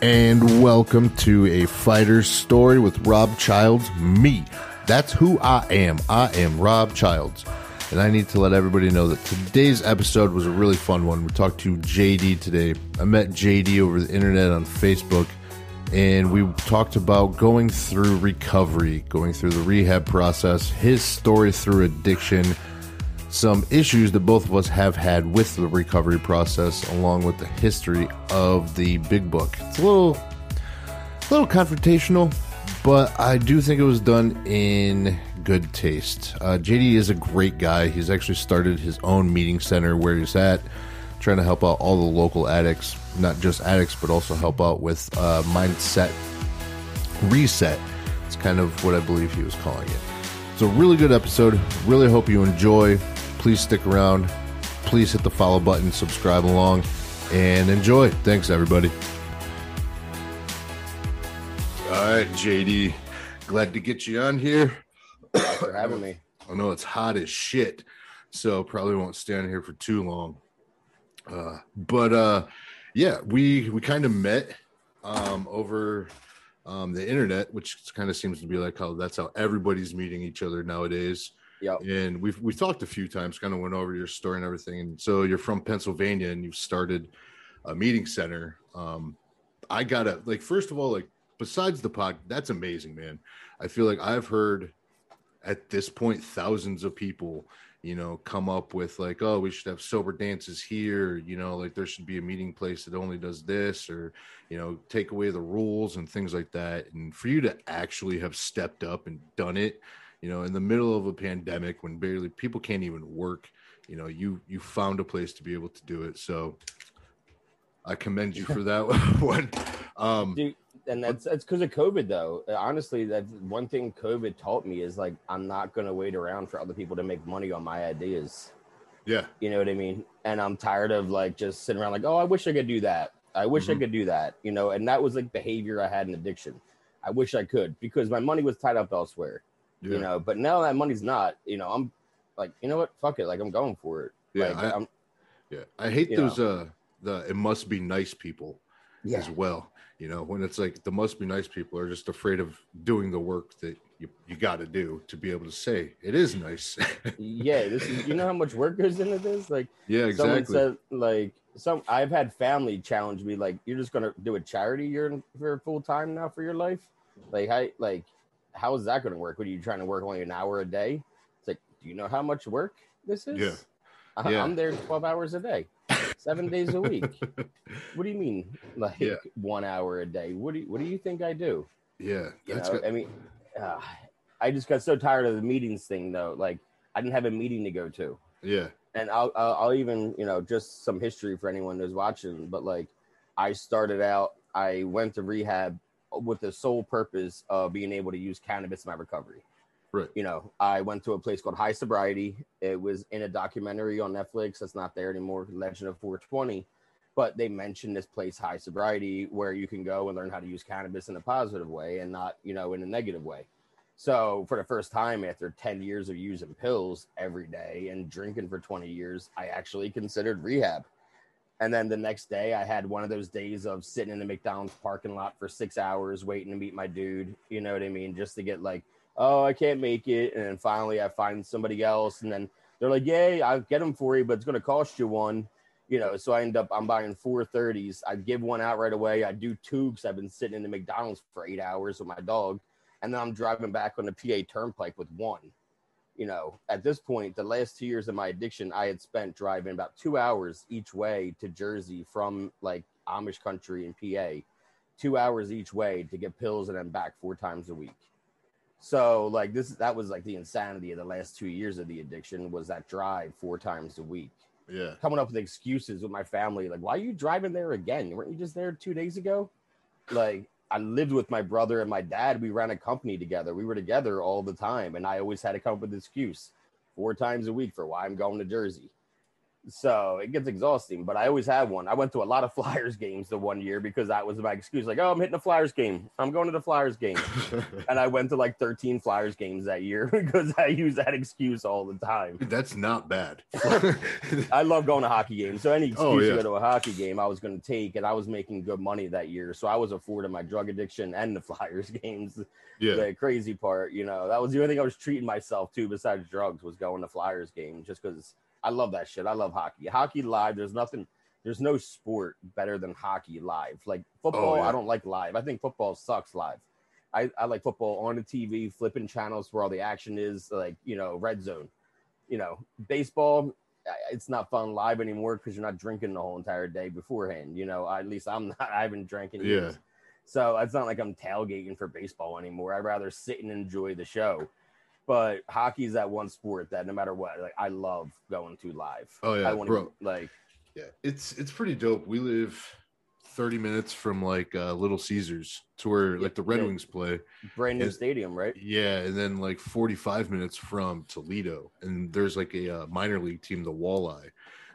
and welcome to a fighter's story with Rob Childs. Me. That's who I am. I am Rob Childs. And I need to let everybody know that today's episode was a really fun one. We talked to JD today. I met JD over the internet on Facebook, and we talked about going through recovery, going through the rehab process, his story through addiction, some issues that both of us have had with the recovery process, along with the history of the big book. It's a little, a little confrontational, but I do think it was done in good taste. Uh, JD is a great guy. He's actually started his own meeting center where he's at, trying to help out all the local addicts, not just addicts, but also help out with uh, mindset reset. It's kind of what I believe he was calling it. It's a really good episode. Really hope you enjoy. Please stick around. Please hit the follow button, subscribe along, and enjoy. Thanks, everybody. All right, JD. Glad to get you on here. Thanks for having me. I know it's hot as shit, so probably won't stand here for too long. Uh, but uh, yeah, we we kind of met um, over um, the internet, which kind of seems to be like how that's how everybody's meeting each other nowadays. Yep. And we've we've talked a few times, kind of went over your story and everything. And so you're from Pennsylvania, and you've started a meeting center. Um, I gotta like first of all, like besides the pod, that's amazing, man. I feel like I've heard at this point thousands of people you know come up with like oh we should have sober dances here you know like there should be a meeting place that only does this or you know take away the rules and things like that and for you to actually have stepped up and done it you know in the middle of a pandemic when barely people can't even work you know you you found a place to be able to do it so i commend you for that one um Dude, and that's that's because of COVID though. Honestly, that's one thing COVID taught me is like I'm not gonna wait around for other people to make money on my ideas. yeah You know what I mean? And I'm tired of like just sitting around like, oh, I wish I could do that. I wish I Mhm. could do that. You know, and that was like behavior I had in addiction. I wish I could because my money was tied up elsewhere. Yeah You know, but now that money's not, you know, I'm like, you know what? Fuck it. Like I'm going for it. Yeah, Like, I- I'm, yeah i hate those uh the it must be nice people yeah. as well. You know, when it's like the must be nice people are just afraid of doing the work that you, you got to do to be able to say it is nice. yeah, this is you know how much work goes into this? Like yeah, someone exactly. said like some I've had family challenge me like you're just gonna do a charity you're for full time now for your life. Like how like how is that gonna work? What are you trying to work only an hour a day? It's like, do you know how much work this is? Yeah. I, Yeah. I'm there 12 hours a day, seven days a week. What do you mean, like Yeah. one hour a day? What do you, what do you think I do? yeah, You that's know, got- I mean, uh, I just got so tired of the meetings thing though. Like I didn't have a meeting to go to yeah, and I'll, I'll I'll even you know just some history for anyone who's watching. But like, I started out, I went to rehab with the sole purpose of being able to use cannabis in my recovery. Right. You know, I went to a place called High Sobriety. It was in a documentary on Netflix that's not there anymore, Legend of 420. But they mentioned this place, High Sobriety, where you can go and learn how to use cannabis in a positive way and not, you know, in a negative way. So for the first time after 10 years of using pills every day and drinking for 20 years, I actually considered rehab. And then the next day I had one of those days of sitting in the McDonald's parking lot for six hours waiting to meet my dude. You know what I mean? Just to get like, oh, I can't make it. And then finally I find somebody else. And then they're like, yay, I'll get them for you, but it's going to cost you one. You know, so I end up I'm buying four 30s. I give one out right away. I do two because I've been sitting in the McDonald's for eight hours with my dog and then I'm driving back on the PA Turnpike with one. You know, at this point, the last two years of my addiction, I had spent driving about two hours each way to Jersey from like Amish country in PA, two hours each way to get pills and then back four times a week. So like this, that was like the insanity of the last two years of the addiction was that drive four times a week yeah, coming up with excuses with my family. Like, why are you driving there again? Weren't you just there two days ago? Like, I lived with my brother and my dad. We ran a company together. We were together all the time, and I always had to come up with an excuse four times a week for why I'm going to Jersey. So it gets exhausting, but I always had one. I went to a lot of Flyers games the one year because that was my excuse. Like, oh, I'm hitting a Flyers game. I'm going to the Flyers game. and I went to like 13 Flyers games that year because I use that excuse all the time. That's not bad. I love going to hockey games. So any oh, excuse Oh, yeah. to go to a hockey game, I was going to take, and I was making good money that year. So I was affording my drug addiction and the Flyers games. yeah. The crazy part, you know, that was the only thing I was treating myself to besides drugs was going to Flyers games just because I love that shit. I love hockey. Hockey live, there's nothing, there's no sport better than hockey live. Like football, Oh, yeah. I don't like live. I think football sucks live. I, I like football on the TV, flipping channels where all the action is, like, you know, red zone. You know, baseball, it's not fun live anymore because you're not drinking the whole entire day beforehand. You know, at least I'm not, I haven't drank in Yeah. years. So it's not like I'm tailgating for baseball anymore. I'd rather sit and enjoy the show. But hockey is that one sport that no matter what, like I love going to live. Oh, yeah, I want bro. to like Yeah, it's it's pretty dope. We live 30 minutes from like uh, Little Caesars to where like the Red Yeah. Wings play. brand new Is- stadium, right? Yeah, and then like 45 minutes from Toledo, and there's like a uh, minor league team, the Walleye.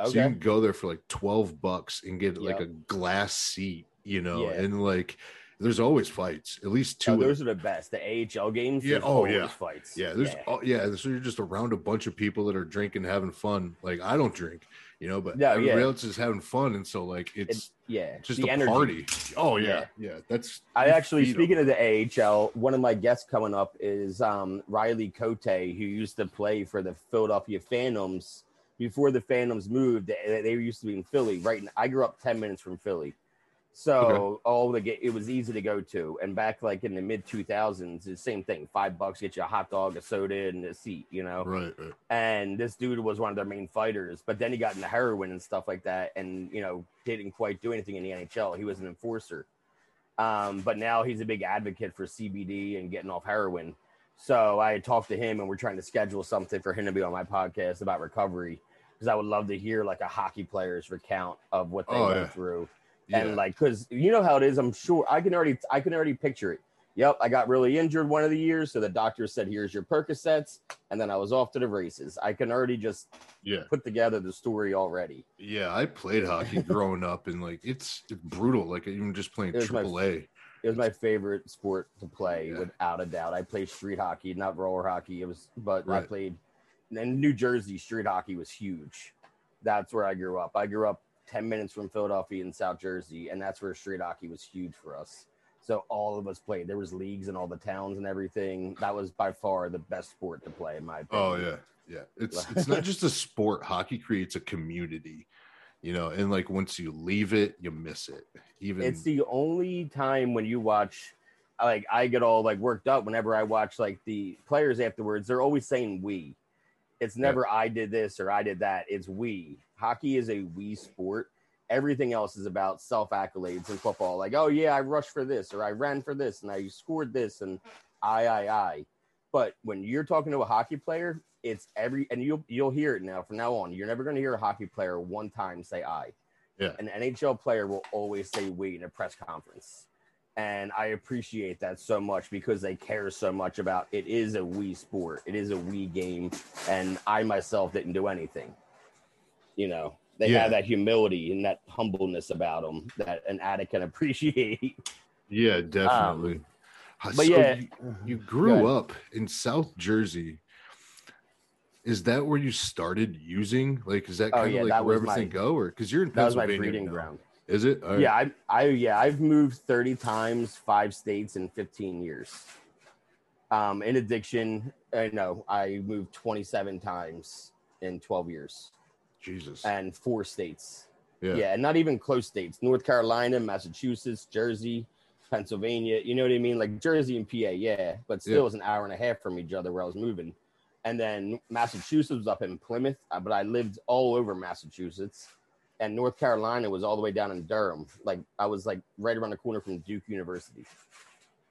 So you can go there for like 12 bucks and get like a glass seat, you know, Yeah. and like there's always fights, at least two. Oh, those are the best. The AHL games. Yeah, there's oh, yeah. fights. Yeah, there's yeah. oh, yeah, so you're just around a bunch of people that are drinking, having fun. Like I don't drink, you know, but No, everybody yeah. else is having fun, and so like it's It's- yeah, just the a energy. party. Oh yeah, yeah. That's I actually, speaking of the AHL, one of my guests coming up is um, Riley Cote, who used to play for the Philadelphia Phantoms before the Phantoms moved. They, used to be in Philly, right? And I grew up ten minutes from Philly, so all the ga- it was easy to go to. And back like in the mid two thousands, the same thing: five bucks get you a hot dog, a soda, and a seat. You know, right, right. and this dude was one of their main fighters. But then he got into heroin and stuff like that, and you know didn't quite do anything in the NHL. He was an enforcer, um, but now he's a big advocate for CBD and getting off heroin. So I had talked to him, and we're trying to schedule something for him to be on my podcast about recovery because I would love to hear like a hockey player's recount of what they Oh, went yeah. through Yeah. and like because you know how it is i'm sure i can already i can already picture it yep i got really injured one of the years so the doctor said here's your percocets and then i was off to the races i can already just yeah, put together the story already yeah. I played hockey growing up, and like it's it's brutal. Like even just playing was my- triple A. it was my favorite sport to play Yeah. without a doubt i played street hockey not roller hockey it was but i played in new jersey street hockey was huge that's where i grew up i grew up 10 minutes from philadelphia in south jersey and that's where street hockey was huge for us. So all of us played. There was leagues in all the towns and everything. That was by far the best sport to play in my oh, opinion. Oh yeah, yeah. It's it's not just a sport. Hockey creates a community, you know, and like once you leave it, you miss it. Even it's the only time when you watch like i get all like worked up whenever i watch like the players afterwards. They're always saying we. It's never i did this or i did that. It's we hockey is a we sport everything else is about self accolades in football like oh yeah i rushed for this or i ran for this and i scored this and i i i but when you're talking to a hockey player it's every and you'll you'll hear it now from now on you're never going to hear a hockey player one time say i Yeah. an NHL player will always say we in a press conference. And I appreciate that so much because they care so much about it is a we sport. It is a we game. And I myself didn't do anything. You know, they Yeah. have that humility and that humbleness about them that an addict can appreciate. yeah, definitely. but So yeah. you, you grew up in South Jersey. Is that where you started using? Like, is that Oh, kind of like where was my- everything go, or because you're in That was my breeding now. ground. Is it? Right. Yeah, I, I, yeah, I've moved 30 times, five states in 15 years. Um, in addiction, I know I moved 27 times in 12 years Jesus. and four states. Yeah. Yeah. and not even close states. North Carolina, Massachusetts, Jersey, Pennsylvania. You know what I mean? Like Jersey and PA, yeah, but still Yeah. it was an hour and a half from each other where I was moving. And then Massachusetts was up in Plymouth, uh, but I lived all over Massachusetts. And North Carolina was all the way down in Durham. Like I was like right around the corner from Duke University.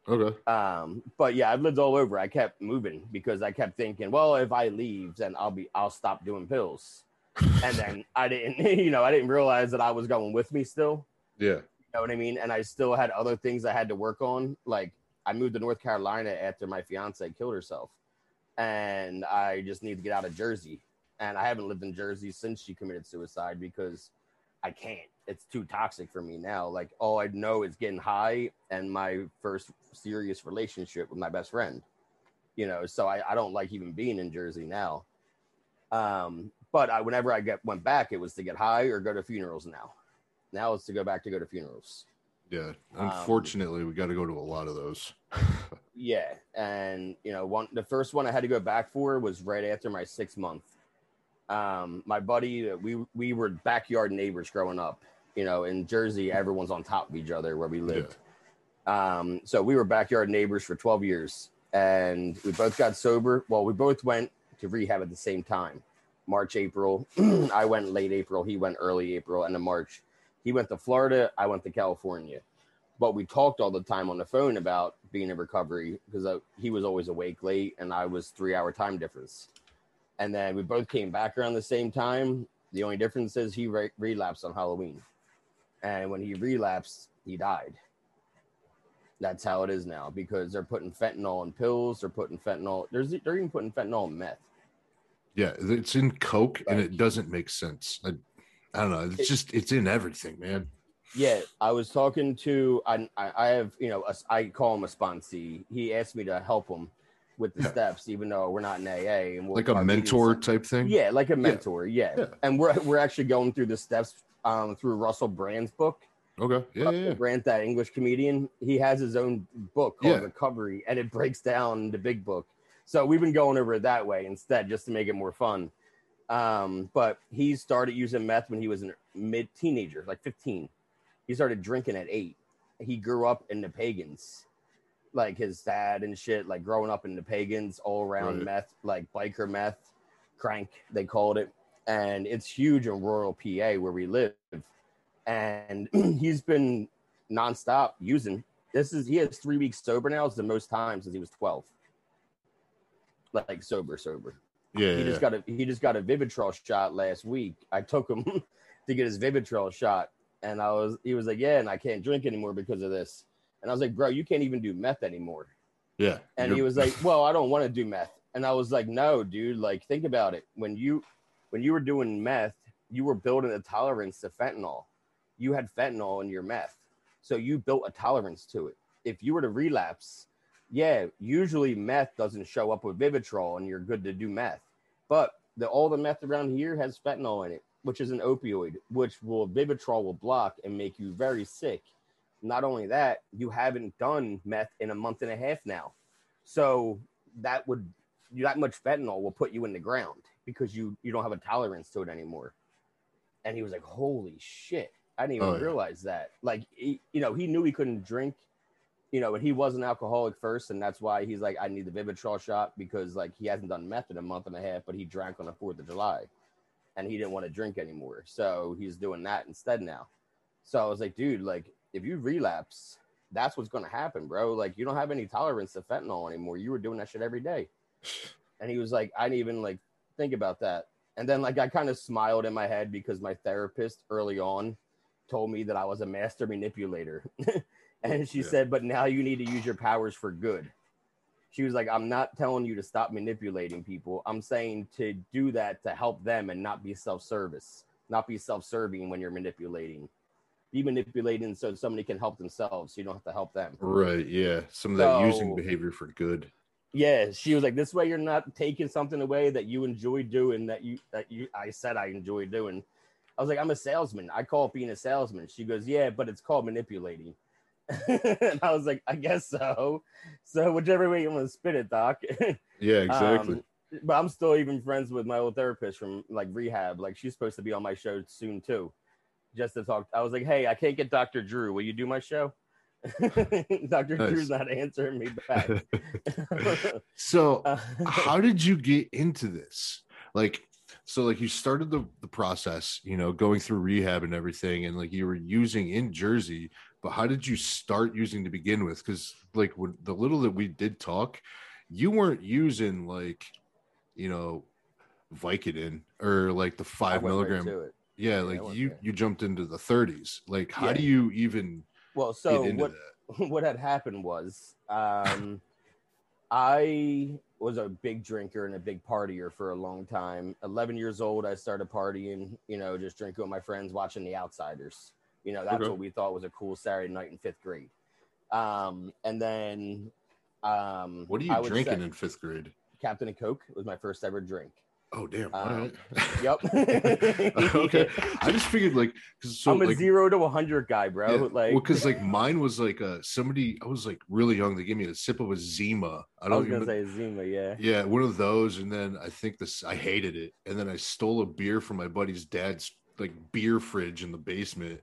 Okay. Um, but yeah, I've lived all over. I kept moving because I kept thinking, well, if I leave, then I'll be I'll stop doing pills. And then I didn't, you know, I didn't realize that I was going with me still. Yeah. You know what I mean? And I still had other things I had to work on. Like I moved to North Carolina after my fiance killed herself. And I just need to get out of Jersey. and I haven't lived in Jersey since she committed suicide because I can't. It's too toxic for me now. Like all I know is getting high and my first serious relationship with my best friend. You know, so I, I don't like even being in Jersey now. Um, but I whenever I get went back, it was to get high or go to funerals now. Now it's to go back to go to funerals. Yeah. Unfortunately, um, we got to go to a lot of those. yeah, and you know, one the first one I had to go back for was right after my six month. Um, my buddy, we we were backyard neighbors growing up. You know, in Jersey, everyone's on top of each other where we lived. Yeah. Um, so we were backyard neighbors for 12 years, and we both got sober. Well, we both went to rehab at the same time. March, April. I went late April. He went early April, and in March he went to Florida. I went to California. But we talked all the time on the phone about being in recovery because he was always awake late and I was three hour time difference. And then we both came back around the same time. The only difference is he re- relapsed on Halloween. And when he relapsed, he died. That's how it is now because they're putting fentanyl in pills. They're putting fentanyl. There's they're even putting fentanyl in meth. Yeah, it's in coke, like, and it doesn't make sense. I, I don't know. It's it, just it's in everything, man. Yeah, I was talking to I I have you know a, I call him a sponsee. He asked me to help him with the yeah. steps, even though we're not in AA. And we like a mentor type thing. Yeah, like a mentor. Yeah. yeah. and we're we're actually going through the steps um, through Russell Brand's book. Okay. Yeah, Russell yeah. Brand, that English comedian, he has his own book called yeah. Recovery, and it breaks down the big book. So we've been going over it that way instead, just to make it more fun. Um, but he started using meth when he was a mid teenager, like 15. He started drinking at eight. He grew up in the pagans, like his dad and shit, like growing up in the pagans, all around right. meth, like biker meth, crank, they called it. And it's huge in rural PA where we live. And he's been nonstop using. This is he has three weeks sober now. It's the most time since he was 12. Like sober, sober. Yeah, he just got a he just got a Vivitrol shot last week. I took him to get his Vivitrol shot, and I was he was like, yeah, and I can't drink anymore because of this. And I was like, bro, you can't even do meth anymore. Yeah. And he was like, well, I don't want to do meth. And I was like, no, dude, like think about it. When you when you were doing meth, you were building a tolerance to fentanyl. You had fentanyl in your meth, so you built a tolerance to it. If you were to relapse yeah, usually meth doesn't show up with Vivitrol and you're good to do meth. But the all the meth around here has fentanyl in it, which is an opioid, which will Vivitrol will block and make you very sick. Not only that, you haven't done meth in a month and a half now. So that would that much fentanyl will put you in the ground because you you don't have a tolerance to it anymore. And he was like, "Holy shit. I didn't even oh, yeah. realize that." Like he, you know, he knew he couldn't drink you know, but he was an alcoholic first, and that's why he's like, I need the Vivitrol shot because like he hasn't done meth in a month and a half, but he drank on the Fourth of July, and he didn't want to drink anymore, so he's doing that instead now. So I was like, dude, like if you relapse, that's what's gonna happen, bro. Like you don't have any tolerance to fentanyl anymore. You were doing that shit every day, and he was like, I didn't even like think about that. And then like I kind of smiled in my head because my therapist early on told me that I was a master manipulator. And she yeah. said, but now you need to use your powers for good. She was like, I'm not telling you to stop manipulating people. I'm saying to do that to help them and not be self service, not be self serving when you're manipulating. Be manipulating so somebody can help themselves. So you don't have to help them. Right. Yeah. Some of that so, using behavior for good. Yeah. She was like, this way you're not taking something away that you enjoy doing that you, that you, I said I enjoy doing. I was like, I'm a salesman. I call it being a salesman. She goes, yeah, but it's called manipulating. and I was like, I guess so. So whichever way you want to spin it, Doc. yeah, exactly. Um, but I'm still even friends with my old therapist from like rehab. Like she's supposed to be on my show soon too, just to talk. I was like, hey, I can't get Dr. Drew. Will you do my show? Dr. Nice. Drew's not answering me back. so, how did you get into this? Like, so like you started the the process, you know, going through rehab and everything, and like you were using in Jersey but how did you start using to begin with? Because like when the little that we did talk, you weren't using like, you know, Vicodin or like the five milligram. Right yeah, like yeah, you you jumped into the 30s. Like, how yeah. do you even? Well, so what that? what had happened was, um, I was a big drinker and a big partier for a long time. 11 years old, I started partying, you know, just drinking with my friends, watching The Outsiders. You know, that's Okay. what we thought was a cool Saturday night in fifth grade. Um, and then, um, What are you drinking in fifth grade? Captain and Coke was my first ever drink. Oh damn! Um, right. Yep. okay, I just figured like so I'm a like zero to 100 guy, bro. yeah, like, well, because like mine was like uh somebody I was like really young. They gave me a sip of a Zima. I I don't was gonna even. say Zima, yeah. Yeah, one of those, and then I think this I hated it, and then I stole a beer from my buddy's dad's like beer fridge in the basement,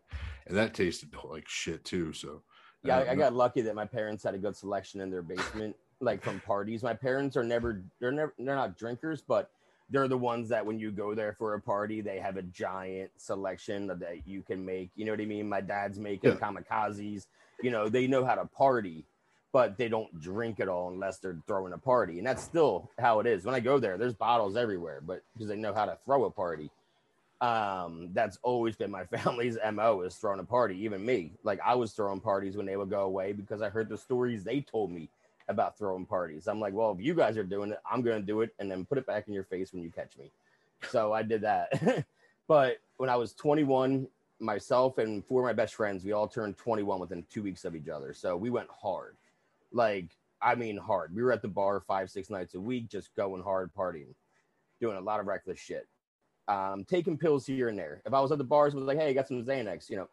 and that tasted like shit too. So Yeah, I, I got lucky that my parents had a good selection in their basement, like from parties. My parents are never they're never they're not drinkers, but they're the ones that when you go there for a party, they have a giant selection that you can make. You know what I mean? My dad's making Yeah. kamikazes. You know, they know how to party, but they don't drink at all unless they're throwing a party. And that's still how it is. When I go there, there's bottles everywhere, but because they know how to throw a party. Um, that's always been my family's MO is throwing a party, even me. Like I was throwing parties when they would go away because I heard the stories they told me about throwing parties. I'm like, well, if you guys are doing it, I'm gonna do it and then put it back in your face when you catch me. So I did that. but when I was 21, myself and four of my best friends, we all turned 21 within two weeks of each other. So we went hard. Like, I mean hard. We were at the bar five, six nights a week, just going hard partying, doing a lot of reckless shit. Um, taking pills here and there. If I was at the bars, it was like, hey, I got some Xanax, you know,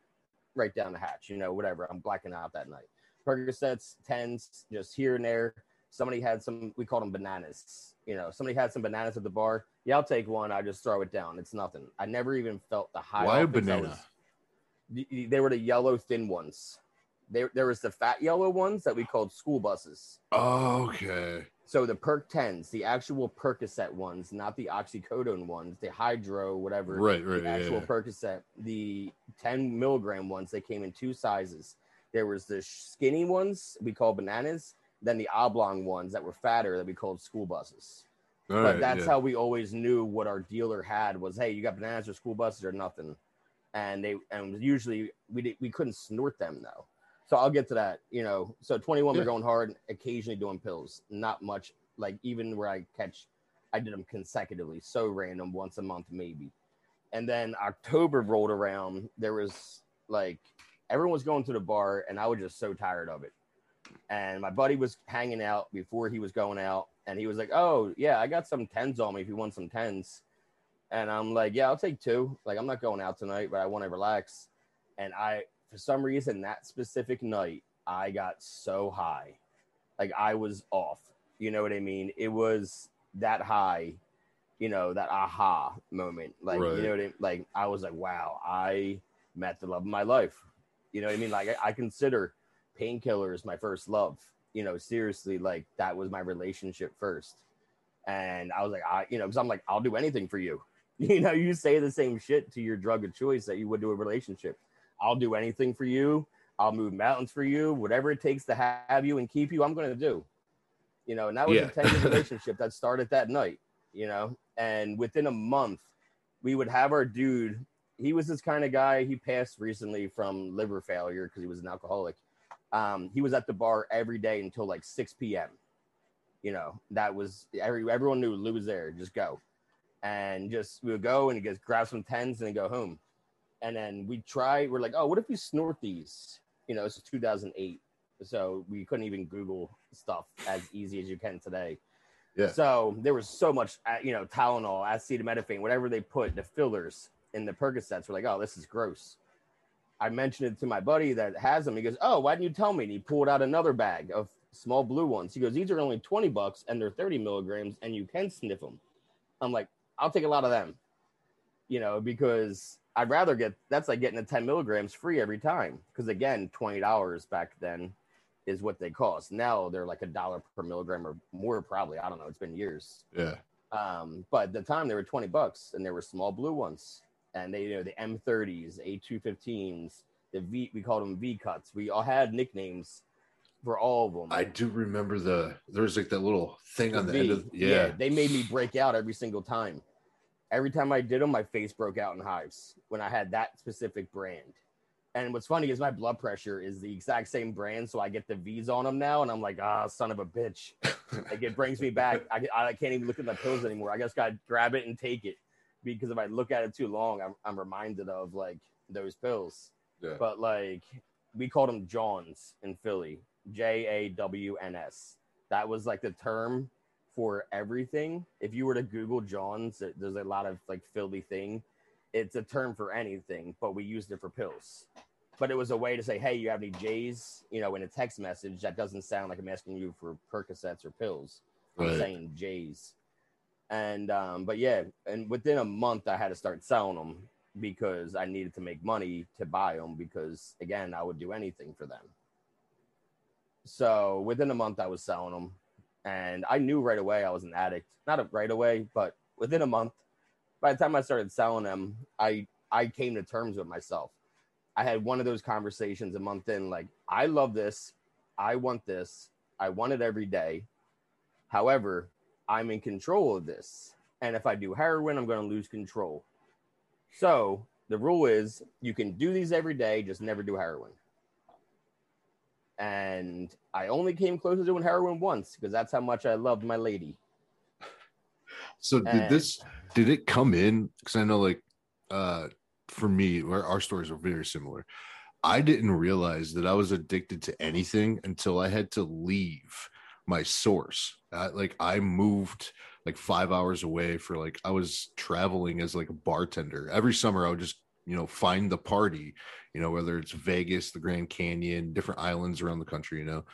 right down the hatch, you know, whatever. I'm blacking out that night. Percocets, tens, just here and there. Somebody had some, we called them bananas. You know, somebody had some bananas at the bar. Yeah, I'll take one. I just throw it down. It's nothing. I never even felt the high. why a off it 'cause I banana? was- they were the yellow thin ones. There, there was the fat yellow ones that we called school buses. okay, So the Perk tens, the actual Percocet ones, not the oxycodone ones, the Hydro, whatever. right, right, The actual yeah. Percocet, the 10 milligram ones, they came in two sizes. There was the skinny ones we called bananas, then the oblong ones that were fatter that we called school buses. All but right, that's yeah. how we always knew what our dealer had was, hey, you got bananas or school buses or nothing. And they and usually we did, we couldn't snort them though. So I'll get to that. You know, so 21 Yeah. we're going hard, occasionally doing pills, not much. Like even where I catch, I did them consecutively, so random, once a month maybe. And then October rolled around. There was like everyone was going to the bar, and I was just so tired of it. And my buddy was hanging out before he was going out, and he was like, "Oh yeah, I got some tens on me if you want some tens." And I'm like, "Yeah, I'll take two. Like I'm not going out tonight, but I want to relax." And I, for some reason, that specific night, I got so high, like I was off. You know what I mean? It was that high, you know, that aha moment. Like Right. you know what I mean? Like I was like, "Wow, I met the love of my life." You know what I mean? Like I, I consider painkillers my first love. You know, seriously, like that was my relationship first. And I was like, I, you know, because I'm like, I'll do anything for you. You know, you say the same shit to your drug of choice that you would to a relationship. I'll do anything for you. I'll move mountains for you. Whatever it takes to have you and keep you, I'm going to do. You know, and that was Yeah. a 10 year relationship that started that night, you know, and within a month, we would have our dude. He was this kind of guy. He passed recently from liver failure because he was an alcoholic. Um, he was at the bar every day until like 6 p.m. You know, that was every everyone knew Lou was there. Just go, and just we would go and just grab some tens and then go home. And then we try. We're like, oh, what if we snort these? You know, it's 2008, so we couldn't even Google stuff as easy as you can today. Yeah. So there was so much, uh, you know, Tylenol, acetaminophen, whatever they put, the fillers in the Percocets. We're like, oh, this is gross. I mentioned it to my buddy that has them. He goes, oh, why didn't you tell me? And he pulled out another bag of small blue ones. He goes, these are only 20 bucks and they're 30 milligrams and you can sniff them. I'm like, I'll take a lot of them, you know, because I'd rather get that's like getting the 10 milligrams free every time. Because again, $20 back then is what they cost. Now they're like a dollar per milligram or more, probably. I don't know. It's been years. yeah, Um, but at the time they were 20 bucks and they were small blue ones. And they, you know, the M30s, A215s, the V, we called them V cuts. We all had nicknames for all of them. I do remember the there was like that little thing on the V. end of yeah, they made me break out every single time. Every time I did them, my face broke out in hives when I had that specific brand. And what's funny is my blood pressure is the exact same brand, so I get the V's on them now, and I'm like, ah, son of a bitch. like it brings me back. I, I can't even look at my pills anymore. I just gotta grab it and take it because if I look at it too long, I'm, I'm reminded of like those pills. Yeah. But like we called them Jawns in Philly, J A W N S. That was like the term for everything. If you were to Google Jawns, there's a lot of like Philly thing. It's a term for anything, but we used it for pills. But it was a way to say, hey, you have any J's, you know, in a text message that doesn't sound like I'm asking you for Percocets or pills. I'm Right. saying J's. And um, but yeah, and within a month I had to start selling them because I needed to make money to buy them because again, I would do anything for them. So within a month I was selling them and I knew right away I was an addict. Not right away, but within a month by the time I started selling them, I I came to terms with myself. I had one of those conversations a month in like I love this. I want this. I want it every day. However, I'm in control of this. And if I do heroin, I'm going to lose control. So the rule is you can do these every day, just never do heroin. And I only came close to doing heroin once because that's how much I loved my lady. So did And- this did it come in? Because I know like uh for me, our, our stories are very similar. I didn't realize that I was addicted to anything until I had to leave my source. Uh, like I moved like five hours away for like I was traveling as like a bartender. Every summer I would just you know find the party, you know whether it's Vegas, the Grand Canyon, different islands around the country, you know.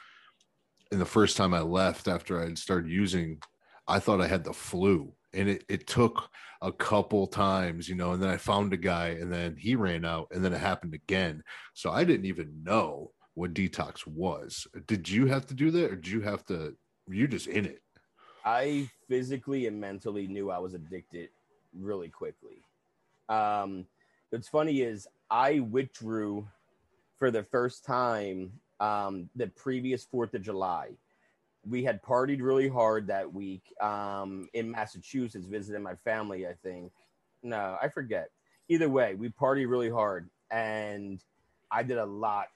And the first time I left after I had started using, I thought I had the flu. And it, it took a couple times, you know, and then I found a guy and then he ran out and then it happened again. So I didn't even know what detox was. Did you have to do that or did you have to, you just in it? I physically and mentally knew I was addicted really quickly. Um, what's funny is I withdrew for the first time um, the previous Fourth of July. We had partied really hard that week um, in Massachusetts, visiting my family. I think no, I forget. Either way, we partied really hard, and I did a lot.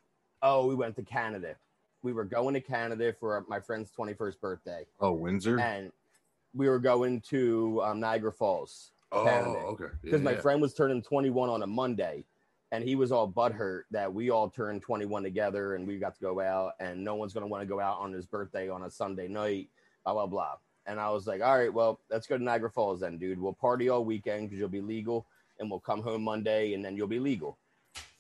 Oh, we went to Canada. We were going to Canada for my friend's twenty first birthday Oh, Windsor? and we were going to um, Niagara Falls oh, okay. because my Yeah. friend was turning 21 on a Monday, and he was all butthurt that we all turned 21 together and we got to go out, and no one's gonna want to go out on his birthday on a Sunday night, blah blah blah. And I was like, all right, well, let's go to Niagara Falls then, dude. We'll party all weekend because you'll be legal, and we'll come home Monday, and then you'll be legal.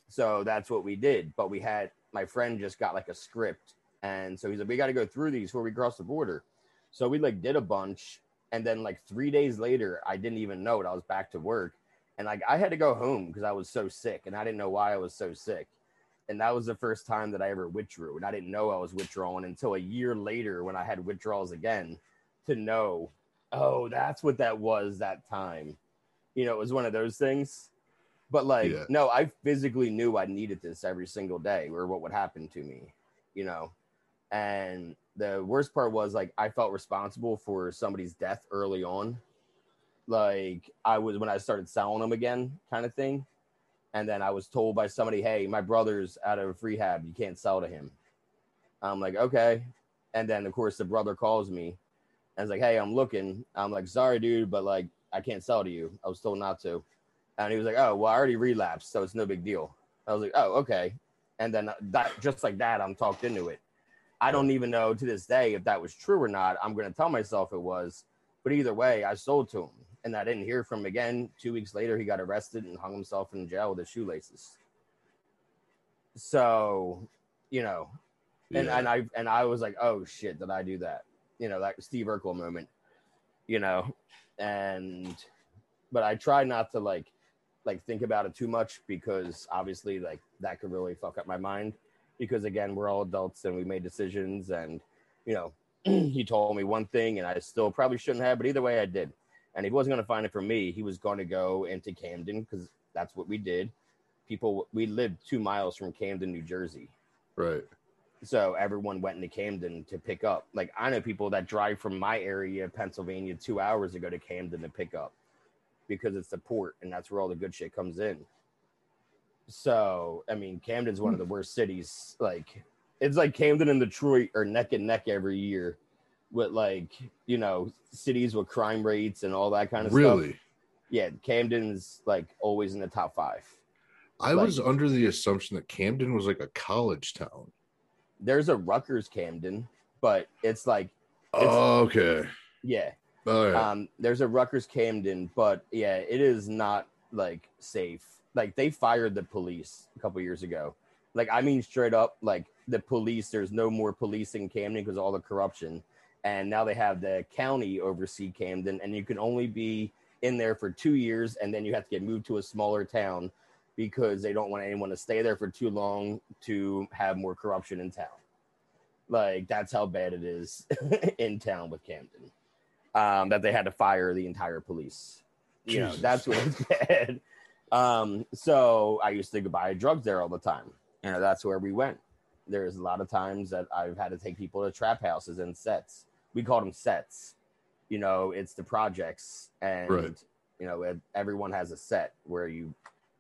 So that's what we did. But we had my friend just got like a script, and so he's like, we got to go through these before we cross the border. So we like did a bunch, and then like three days later, I didn't even know it. I was back to work, and like I had to go home because I was so sick, and I didn't know why I was so sick. And that was the first time that I ever withdrew, and I didn't know I was withdrawing until a year later when I had withdrawals again to know, oh, that's what that was that time. You know, it was one of those things. But like, Yeah. no, I physically knew I needed this every single day, or what would happen to me. You know, and the worst part was like I felt responsible for somebody's death early on. Like I was when I started selling them again, kind of thing. And then I was told by somebody, "Hey, my brother's out of rehab. You can't sell to him." I'm like, "Okay." And then of course the brother calls me and is like, "Hey, I'm looking." I'm like, "Sorry, dude, but like I can't sell to you. I was told not to." And he was like, "Oh, well, I already relapsed, so it's no big deal." I was like, "Oh, okay." And then that just like that, I'm talked into it. I don't even know to this day if that was true or not. I'm going to tell myself it was, but either way, I sold to him, and I didn't hear from him again. Two weeks later, he got arrested and hung himself in jail with his shoelaces. So, you know, and Yeah. and I and I was like, oh shit, did I do that? You know, that Steve Urkel moment. You know, and but I try not to like like think about it too much because obviously like that could really fuck up my mind because again we're all adults and we made decisions and you know he told me one thing and I still probably shouldn't have but either way I did and he wasn't going to find it for me he was going to go into Camden because that's what we did people we lived two miles from Camden New Jersey right. so everyone went into Camden to pick up. Like I know people that drive from my area, of Pennsylvania, two hours to go to Camden to pick up because it's the port and that's where all the good shit comes in. So I mean, Camden's one of the worst cities. Like it's like Camden and Detroit are neck and neck every year with like you know cities with crime rates and all that kind of stuff. Really? Yeah, Camden's like always in the top five. I Like- was under the assumption that Camden was like a college town. There's a Rutgers Camden, but it's like Oh, okay. yeah. Right. Um, there's a Rutgers Camden, but yeah, it is not like safe. Like they fired the police a couple years ago. Like I mean, straight up, like the police. There's no more police in Camden because all the corruption, and now they have the county oversee Camden, and you can only be in there for two years, and then you have to get moved to a smaller town because they don't want anyone to stay there for too long to have more corruption in town. Like that's how bad it is in town with Camden um, that they had to fire the entire police. You know, that's what it's bad. Um, so I used to go buy drugs there all the time. You know, that's where we went. There's a lot of times that I've had to take people to trap houses and sets. We called them sets. You know, it's the projects, and Right. you know, everyone has a set where you,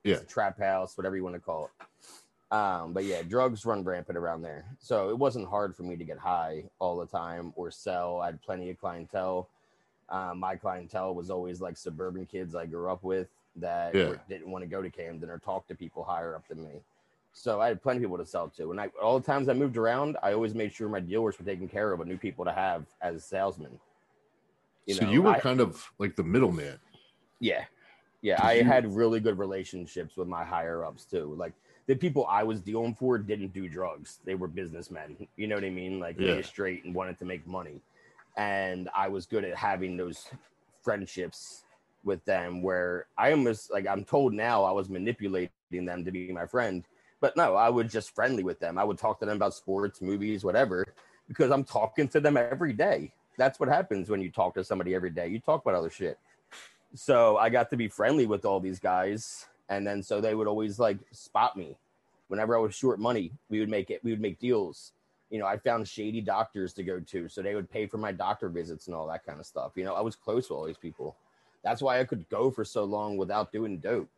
Yeah. a trap house, whatever you want to call it. Um, but yeah, drugs run rampant around there. So it wasn't hard for me to get high all the time or sell. I had plenty of clientele. Um, my clientele was always like suburban kids I grew up with that Yeah. were- didn't want to go to Camden or talk to people higher up than me. So I had plenty of people to sell to. And I, all the times I moved around, I always made sure my dealers were taken care of, but new people to have as salesmen. so know, you were I- kind of like the middleman. yeah. Yeah. I you- had really good relationships with my higher ups too. Like the people I was dealing for didn't do drugs. They were businessmen. You know what I mean? Like Yeah. they straight and wanted to make money. And I was good at having those friendships with them where I almost like I'm told now I was manipulating them to be my friend. But no, I was just friendly with them. I would talk to them about sports, movies, whatever, because I'm talking to them every day. That's what happens when you talk to somebody every day. You talk about other shit so I got to be friendly with all these guys, and then so they would always like spot me whenever I was short money. We would make it. We would make deals. You know, I found shady doctors to go to, so they would pay for my doctor visits and all that kind of stuff. You know, I was close with all these people. That's why I could go for so long without doing dope.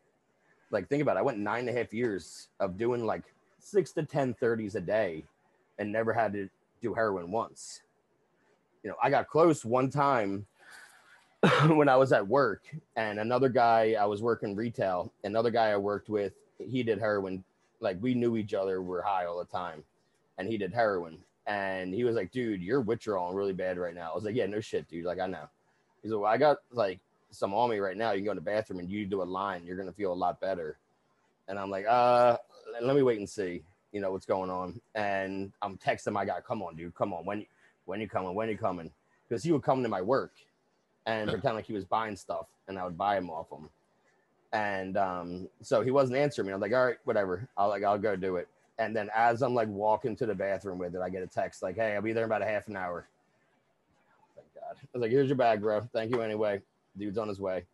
Like, think about it. I went nine and a half years of doing like six to 10 30s a day and never had to do heroin once. You know, I got close one time when I was at work, and another guy I was working retail. Another guy I worked with, he did heroin. Like we knew each other, we're high all the time, and he did heroin. And he was like, "Dude, you're withdrawing really bad right now." I was like, "Yeah, no shit, dude. Like I know." He's like, "Well, I got like some on me right now. You can go in the bathroom and you do a line. You're gonna feel a lot better." And I'm like, "Uh, let me wait and see. You know what's going on." And I'm texting my guy, "Come on, dude. Come on. When when you coming? When you coming?" Because he would come to my work and pretend like he was buying stuff, and I would buy him off him. And um, so he wasn't answering me. I'm like, all right, whatever. I'll like I'll go do it. And then as I'm like walking to the bathroom with it, I get a text like, hey, I'll be there in about a half an hour. Thank God. I was like, here's your bag, bro. Thank you anyway. Dude's on his way.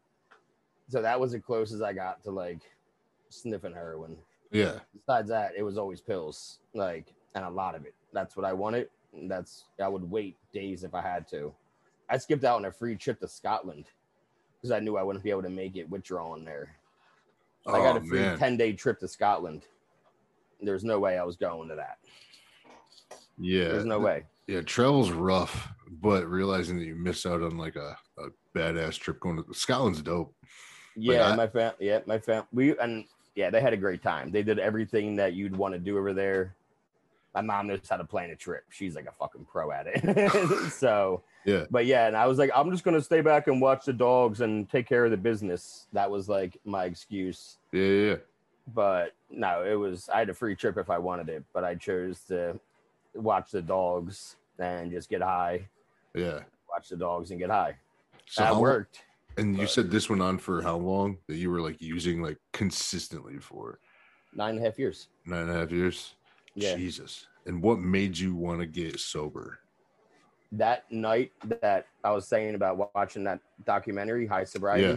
So that was as close as I got to like sniffing heroin. Yeah. Besides that, it was always pills, like, and a lot of it. That's what I wanted. That's I would wait days if I had to. I skipped out on a free trip to Scotland because I knew I wouldn't be able to make it withdrawing there. Oh, I got Oh, a free man. 10 day trip to Scotland. There's no way I was going to that. Yeah. There's no way. Yeah, travel's rough, but realizing that you miss out on like a, a badass trip going to Scotland's dope. Yeah, I- my fam. Yeah, my fam. We and yeah, they had a great time. They did everything that you'd want to do over there. My mom knows how to plan a trip. She's like a fucking pro at it. so Yeah. but yeah, and I was like, I'm just gonna stay back and watch the dogs and take care of the business. That was like my excuse. Yeah, yeah. But no, it was I had a free trip if I wanted it, but I chose to watch the dogs and just get high. yeah. Watch the dogs and get high. So that how- worked. And you said this went on for how long? That you were like using like consistently for Nine and a half years. nine and a half years. Yeah. Jesus. And what made you want to get sober? that night that I was saying about watching that documentary, High Sobriety, Yeah.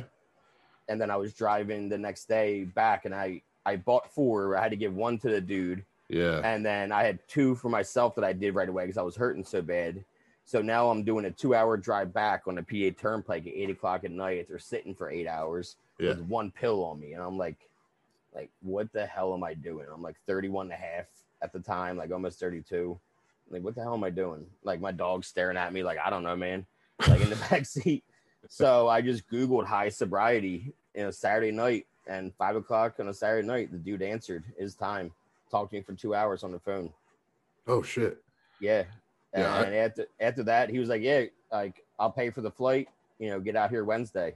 and then I was driving the next day back, and I I bought four. I had to give one to the dude, Yeah. and then I had two for myself that I did right away because I was hurting so bad. So now I'm doing a two-hour drive back on the PA Turnpike at eight o'clock at night. They're sitting for eight hours Yeah. with one pill on me, and I'm like, like, what the hell am I doing? I'm like 31 and a half at the time, like almost 32. Like, what the hell am I doing? Like, my dog's staring at me, like, I don't know, man, like in the back seat. So I just Googled high sobriety, you know, Saturday night and five o'clock on a Saturday night. The dude answered his time, talked to me for two hours on the phone. Oh, shit. Yeah. Yeah, And after after that, he was like, "Yeah, like I'll pay for the flight. You know, get out here Wednesday."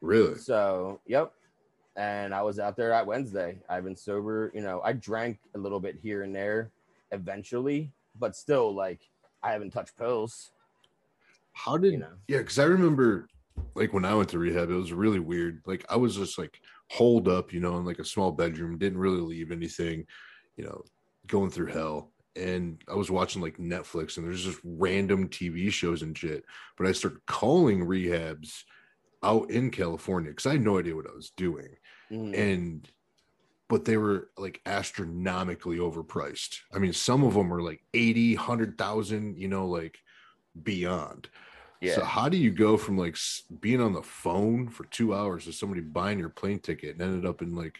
Really? So, yep. And I was out there at Wednesday. I've been sober. You know, I drank a little bit here and there, eventually, but still, like, I haven't touched pills. How did You know. yeah? Because I remember like when I went to rehab, it was really weird. Like I was just like holed up, you know, in like a small bedroom, didn't really leave anything, you know, going through hell. And I was watching like Netflix, and there's just random TV shows and shit. But I started calling rehabs out in California because I had no idea what I was doing, Mhm. and but they were like astronomically overpriced. I mean, some of them were like 80, 100,000, you know, like beyond. Yeah. So how do you go from like being on the phone for two hours to somebody buying your plane ticket and ended up in like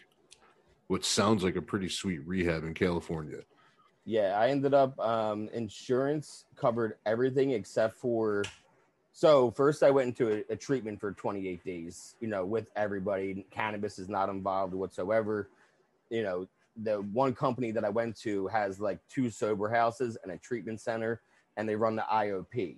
what sounds like a pretty sweet rehab in California? Yeah, I ended up um, insurance covered everything except for. So first, I went into a, a treatment for 28 days. You know, with everybody, cannabis is not involved whatsoever. You know, the one company that I went to has like two sober houses and a treatment center, and they run the IOP.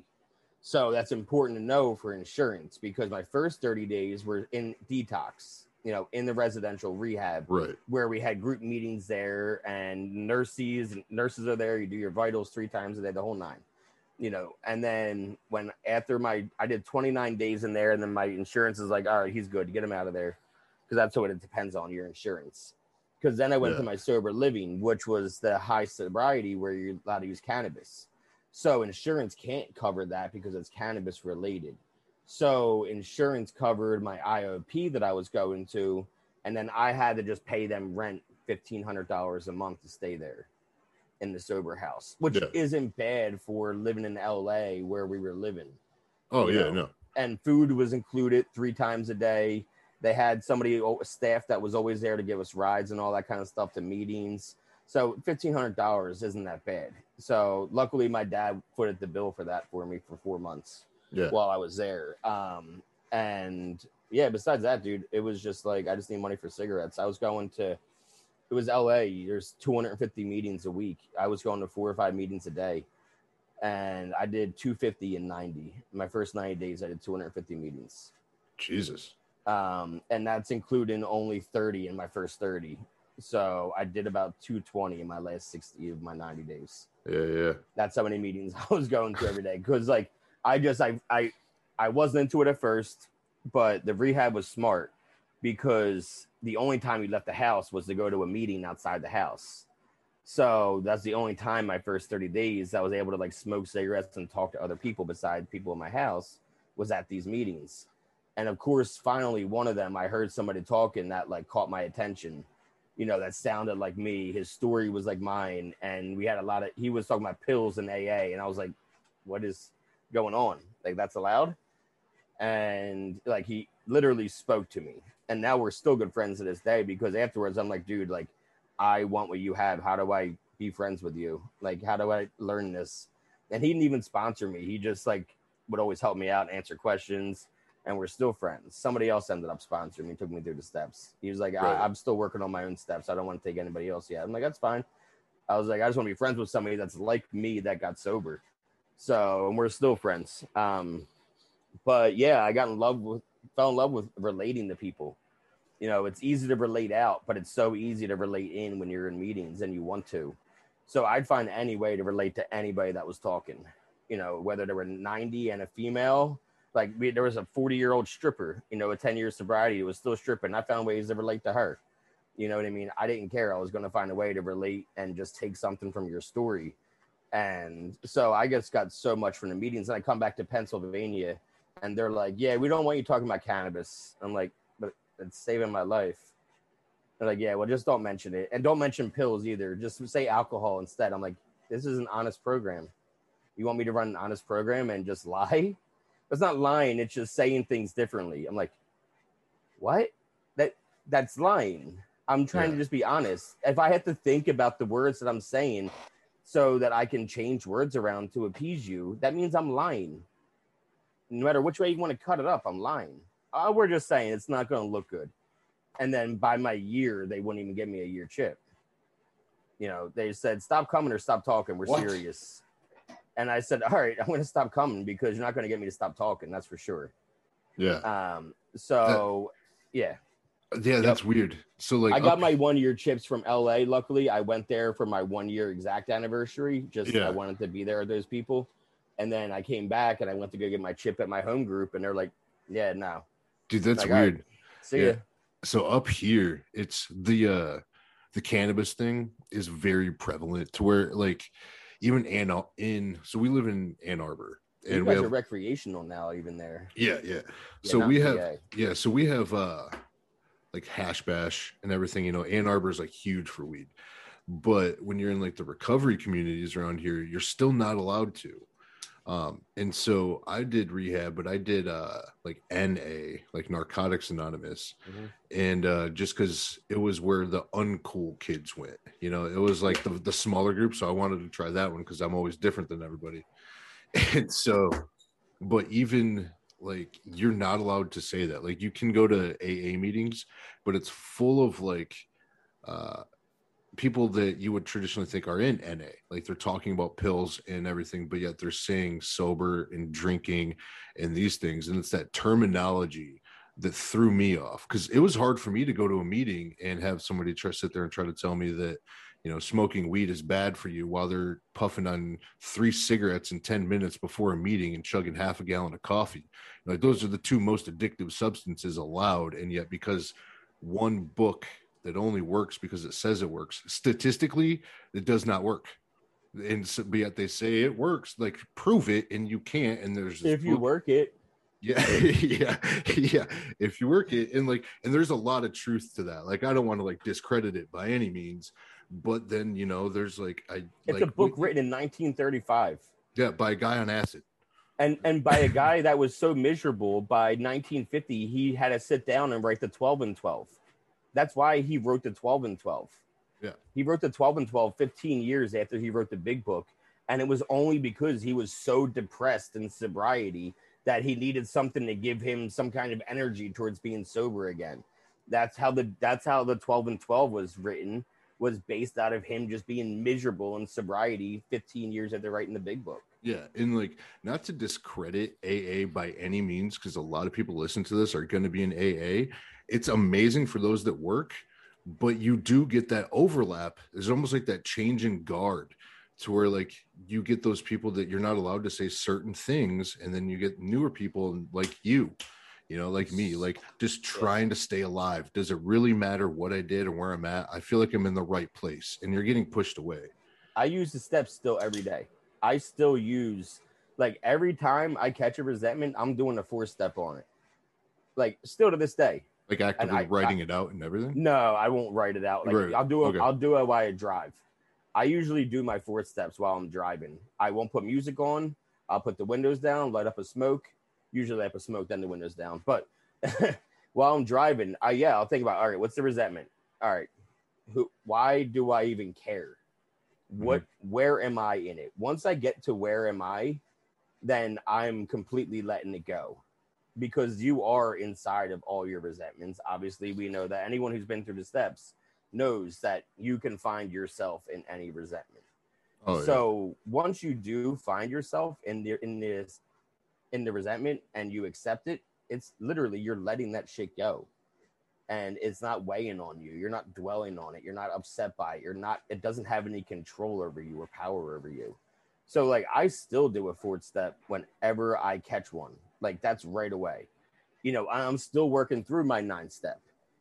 So that's important to know for insurance because my first 30 days were in detox. You know, in the residential rehab Right. where we had group meetings there and nurses nurses are there you do your vitals three times a day the whole nine you know and then when after my i did 29 days in there and then my insurance is like all right he's good get him out of there because that's what it depends on your insurance because then i went to my sober living which was the high sobriety where you're allowed to use cannabis so insurance can't cover that because it's cannabis related so insurance covered my iop that i was going to and then I had to just pay them rent fifteen hundred dollars a month to stay there in the sober house, which Yeah. isn't bad for living in LA where we were living. Oh yeah, know, no. And food was included three times a day. They had somebody staff that was always there to give us rides and all that kind of stuff to meetings. So fifteen hundred dollars isn't that bad. So luckily, my dad footed the bill for that for me for four months Yeah. while I was there. Um, and yeah, besides that, dude, it was just like I just need money for cigarettes. I was going to, it was LA. There's 250 meetings a week. I was going to four or five meetings a day, and I did 250 and 90. My first 90 days, I did 250 meetings, Jesus. um, and that's including only 30 in my first 30. So I did about 220 in my last 60 of my 90 days Yeah, yeah. that's how many meetings I was going to every day. Cause like I just I I I wasn't into it at first, but the rehab was smart because the only time you left the house was to go to a meeting outside the house. So that's the only time my first 30 days I was able to like smoke cigarettes and talk to other people besides people in my house was at these meetings. And of course, finally one of them I heard somebody talking that like caught my attention you know, that sounded like me. His story was like mine, and we had a lot of. He was talking about pills and AA, and I was like, "What is going on? Like that's allowed?" And like he literally spoke to me, and now we're still good friends to this day because afterwards I'm like, "Dude, like I want what you have. How do I be friends with you? Like how do I learn this?" And he didn't even sponsor me. He just like would always help me out, answer questions and we're still friends. Somebody else ended up sponsoring me, took me through the steps. He was like, Right. I, I'm still working on my own steps. I don't want to take anybody else yet. I'm like, that's fine. I was like, I just want to be friends with somebody that's like me that got sober. So, and we're still friends. Um, but yeah, I got in love with, fell in love with relating to people. You know, it's easy to relate out, but it's so easy to relate in when you're in meetings and you want to. So I'd find any way to relate to anybody that was talking. You know, whether they were 90 and a female, like we, there was a 40 year old stripper, you know, a 10 year sobriety who was still stripping. I found ways to relate to her. You know what I mean? I didn't care. I was going to find a way to relate and just take something from your story. And so I just got so much from the meetings. And I come back to Pennsylvania and they're like, yeah, we don't want you talking about cannabis. I'm like, but it's saving my life. They're like, yeah, well, just don't mention it. And don't mention pills either. Just say alcohol instead. I'm like, this is an honest program. You want me to run an honest program and just lie? It's not lying. It's just saying things differently. I'm like, what? That that's lying. I'm trying Yeah. to just be honest. If I have to think about the words that I'm saying so that I can change words around to appease you, that means I'm lying. No matter which way you want to cut it up, I'm lying. Uh, we're just saying it's not going to look good. And then by my year, they wouldn't even give me a year chip. You know, they said, stop coming or stop talking. We're What? serious. And I said, all right, I'm going to stop coming because you're not going to get me to stop talking. That's for sure. Yeah. Um, so, yeah. Yeah, that's weird. So like I got up- my one year chips from LA. Luckily, I went there for my one year exact anniversary. Just Yeah. I wanted to be there with those people. And then I came back and I went to go get my chip at my home group, and they're like, "Yeah, no, dude, that's like, all right. weird. see Yeah. ya." so up here it's the uh the cannabis thing is very prevalent to where like even Ann in so we live in Ann Arbor You and we have are recreational now, even there. yeah yeah Yeah, so we have PA. yeah so we have uh like hash bash and everything you know Ann Arbor is like huge for weed but when you're in like the recovery communities around here you're still not allowed to um and so i did rehab but i did uh like na like narcotics anonymous. Mhm. and uh just because it was where the uncool kids went you know it was like the, the smaller group. So i wanted to try that one because i'm always different than everybody. And so but even like you're not allowed to say that. Like you can go to aa meetings but it's full of like uh people that you would traditionally think are in NA. Like they're talking about pills and everything, but yet they're saying sober and drinking and these things. And it's that terminology that threw me off because it was hard for me to go to a meeting and have somebody try sit there and try to tell me that, you know, smoking weed is bad for you while they're puffing on three cigarettes in 10 minutes before a meeting and chugging half a gallon of coffee. Like those are the two most addictive substances allowed. And yet, because one book that only works because it says it works. Statistically, it does not work. And so, but yet they say it works. Like prove it, and you can't. And there's If you work it, yeah, yeah, yeah. If you work it, and like, and there's a lot of truth to that. Like, I don't want to like discredit it by any means, but then you know, there's like, I it's like, a book we- written in 1935. yeah, by a guy on acid. And and by a guy that was so miserable by 1950, he had to sit down and write the 12 and 12. That's why he wrote the 12 and 12. Yeah. He wrote the 12 and 12 15 years after he wrote the big book. And it was only because he was so depressed in sobriety that he needed something to give him some kind of energy towards being sober again. That's how the that's how the 12 and 12 was written, was based out of him just being miserable in sobriety 15 years after writing the big book. Yeah, and like not to discredit AA by any means, because a lot of people listen to this are going to be in AA. It's amazing for those that work, but you do get that overlap. It's almost like that change in guard to where like you get those people that you're not allowed to say certain things, and then you get newer people like you, you know, like me, like just trying to stay alive. Does it really matter what I did and where I'm at? I feel like I'm in the right place, and you're getting pushed away. I use the steps still every day. I still use like every time I catch a resentment, I'm doing a four step on it. Like still to this day. Like actively I- writing it out and everything. No, I won't write it out. Like Right. I'll do it. Okay. I'll do it while I drive. I usually do my four steps while I'm driving. I won't put music on. I'll put the windows down, light up a smoke. Usually I put a smoke, then the windows down. But while I'm driving, I yeah, I'll think about all right, what's the resentment? All right, who why do I even care? What mm-hmm. where am I in it? Once I get to where am I, then I'm completely letting it go. Because you are inside of all your resentments. Obviously, we know that anyone who's been through the steps knows that you can find yourself in any resentment. Oh, yeah. so once you do find yourself in the in this in the resentment and you accept it, it's literally you're letting that shit go. And it's not weighing on you. You're not dwelling on it. You're not upset by it. You're not it doesn't have any control over you or power over you. So like I still do a forward step whenever I catch one. Like that's right away. You know, I'm still working through my nine step.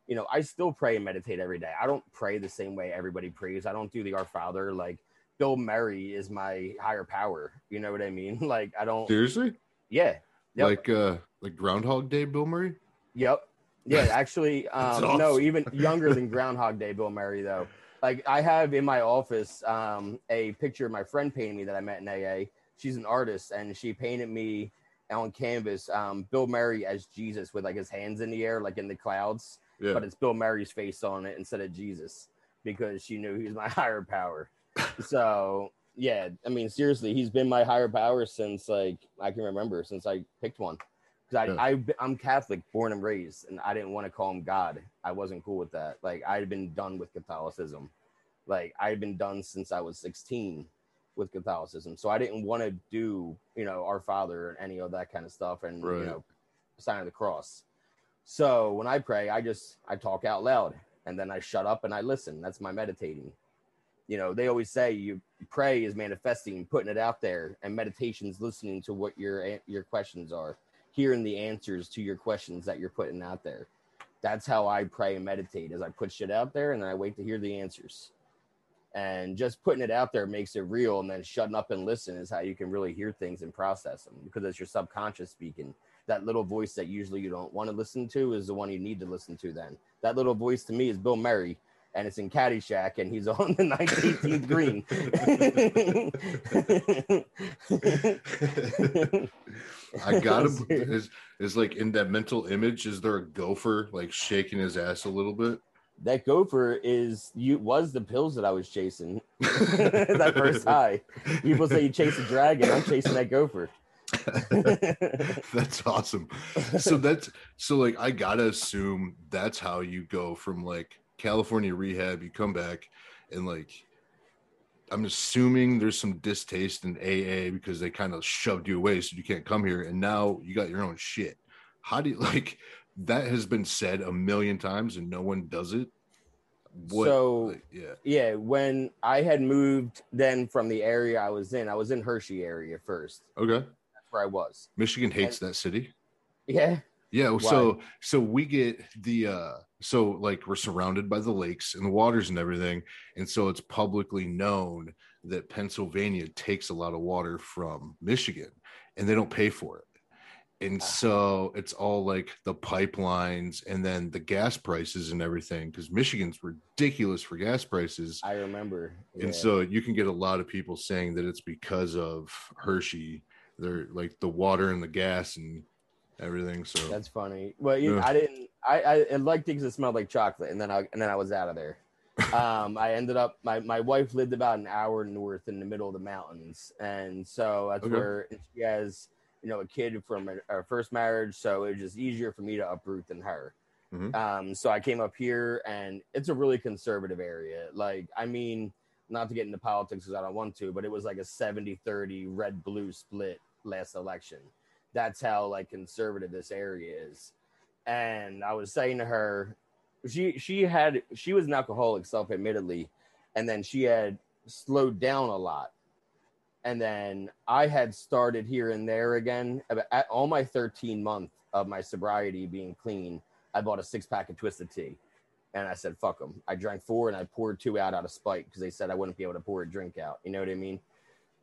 You know, I still pray and meditate every day. I don't pray the same way everybody prays. I don't do the Our Father. Like Bill Murray is my higher power. You know what I mean? Like I don't. seriously. Yeah. Yep. like uh like groundhog day bill murray Yep. Yeah, actually, um, no, even younger than Groundhog Day, Bill Murray, though. Like, I have in my office um, a picture of my friend painted me that I met in AA. She's an artist, and she painted me on canvas um, Bill Murray as Jesus with like his hands in the air, like in the clouds. Yeah. but it's Bill Murray's face on it instead of Jesus because she knew he was my higher power. so yeah, I mean seriously, he's been my higher power since like I can remember since I picked one. Because I, Yeah. I I'm Catholic, born and raised, and I didn't want to call him God. I wasn't cool with that. Like I had been done with Catholicism. Like I had been done since I was 16 with Catholicism. So I didn't want to do, you know, Our Father and any of that kind of stuff and Right. you know, sign of the cross. So when I pray, I just I talk out loud and then I shut up and I listen. That's my meditating. You know, they always say you pray is manifesting, putting it out there, and meditation's listening to what your your questions are, hearing the answers to your questions that you're putting out there. That's how I pray and meditate. as I put shit out there and then I wait to hear the answers. And just putting it out there makes it real, and then shutting up and listen is how you can really hear things and process them because it's your subconscious speaking that little voice that usually you don't want to listen to is the one you need to listen to then. That little voice to me is Bill Murray, and it's in Caddyshack, and he's on the 19th green. I got him. Is is like in that mental image? Is there a gopher like shaking his ass a little bit? that gopher is you was the pills that I was chasing that first high. People say you chase a dragon. I'm chasing that gopher. that's awesome. So that's so like I gotta assume that's how you go from like California rehab. You come back and like I'm assuming there's some distaste in AA because they kind of shoved you away so you can't come here, and now you got your own shit. How do you like? That has been said a million times and no one does it. So- like, yeah, yeah, when I had moved then from the area I was in, I was in Hershey area first. okay. That's where I was. Michigan hates that city. Yeah. Yeah, well, so so we get the uh so like we're surrounded by the lakes and the waters and everything, and so it's publicly known that Pennsylvania takes a lot of water from Michigan and they don't pay for it. And so it's all like the pipelines and then the gas prices and everything because Michigan's ridiculous for gas prices. I remember. Yeah. And so you can get a lot of people saying that it's because of Hershey. They're like the water and the gas and everything. So That's funny. Well, you, Yeah. I didn't. I, I I liked it because it smelled like chocolate, and then I and then I was out of there. Um, I ended up. My my wife lived about an hour north in the middle of the mountains, and so that's Okay. where she has you know a kid from her, first marriage, so it was just easier for me to uproot than her. Mhm. Um, so I came up here, and it's a really conservative area. Like, I mean, not to get into politics because I don't want to, but it was like a 70-30 red blue split last election that's how like conservative this area is. And I was saying to her, she she had she was an alcoholic self admittedly, and then she had slowed down a lot. And then I had started here and there again. At all my 13 month of my sobriety being clean, I bought a six pack of Twisted Tea. And I said, fuck them. I drank four and I poured two out out of spite because they said I wouldn't be able to pour a drink out. You know what I mean?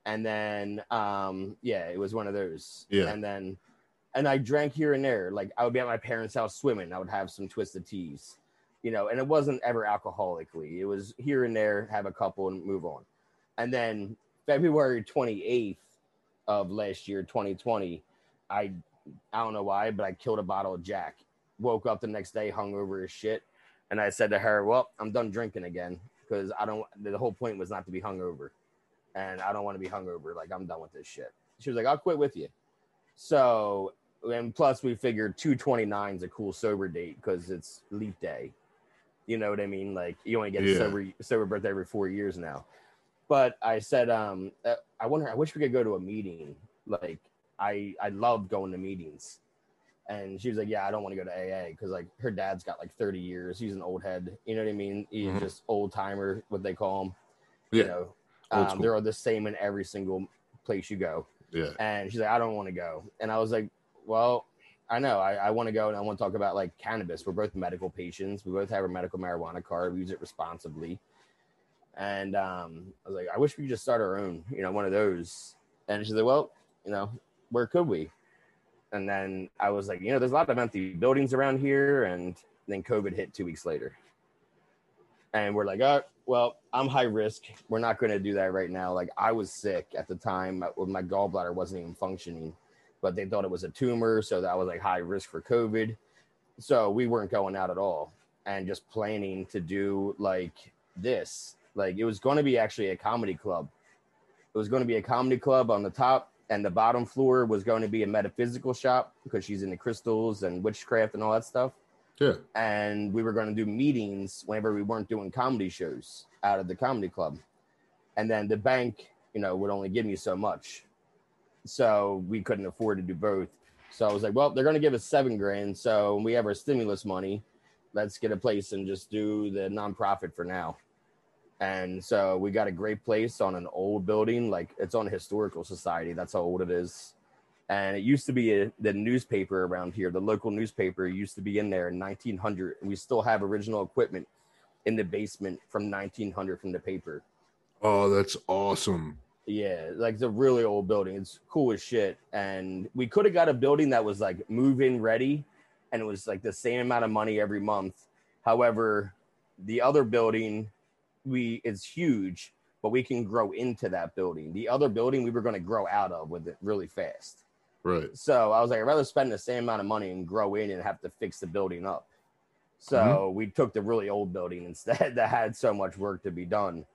And then, um, yeah, it was one of those. Yeah. And then, and I drank here and there. Like I would be at my parents' house swimming. I would have some twisted teas, you know, and it wasn't ever alcoholically. It was here and there, have a couple and move on. And then February 28th of last year, 2020, I, I don't know why, but I killed a bottle of Jack. Woke up the next day, hungover as shit. And I said to her, well, I'm done drinking again because I don't, the whole point was not to be hungover. And I don't want to be hungover. Like, I'm done with this shit. She was like, I'll quit with you. So, and plus we figured 229 is a cool sober date because it's leap day. You know what I mean? Like you only get Yeah. a sober sober birthday every four years now. But I said, um, uh, I wonder. I wish we could go to a meeting. Like I, I love going to meetings. And she was like, "Yeah, I don't want to go to AA because like her dad's got like 30 years. He's an old head. You know what I mean? He's Mhm. just old timer, what they call him. Yeah. You know, um, they're the same in every single place you go. yeah, And she's like, I don't want to go. And I was like, Well, I know I, I want to go and I want to talk about like cannabis. We're both medical patients. We both have a medical marijuana card. We use it responsibly. And um, I was like, I wish we could just start our own, you know, one of those. And she's like, Well, you know, where could we? And then I was like, you know, there's a lot of empty buildings around here. And then COVID hit two weeks later. And we're like, oh, well, I'm high risk. We're not going to do that right now. Like, I was sick at the time when my gallbladder wasn't even functioning, but they thought it was a tumor. So that was like high risk for COVID. So we weren't going out at all. and just planning to do like this. Like it was going to be actually a comedy club. It was going to be a comedy club on the top, and the bottom floor was going to be a metaphysical shop because she's into crystals and witchcraft and all that stuff. Yeah. And we were going to do meetings whenever we weren't doing comedy shows out of the comedy club. And then the bank, you know, would only give me so much. So we couldn't afford to do both. So I was like, well, they're going to give us seven grand. So we have our stimulus money. Let's get a place and just do the nonprofit for now. And so we got a great place on an old building, like it's on a historical society. That's how old it is. And it used to be a, the newspaper around here. The local newspaper used to be in there in 1900. We still have original equipment in the basement from 1900 from the paper. Oh, that's awesome. Yeah, like it's a really old building. It's cool as shit. And we could have got a building that was like move in ready and it was like the same amount of money every month. However, the other building we it's huge, but we can grow into that building. The other building we were going to grow out of with it really fast. Right. So I was like, I'd rather spend the same amount of money and grow in and have to fix the building up. So Mm-hmm. we took the really old building instead that had so much work to be done.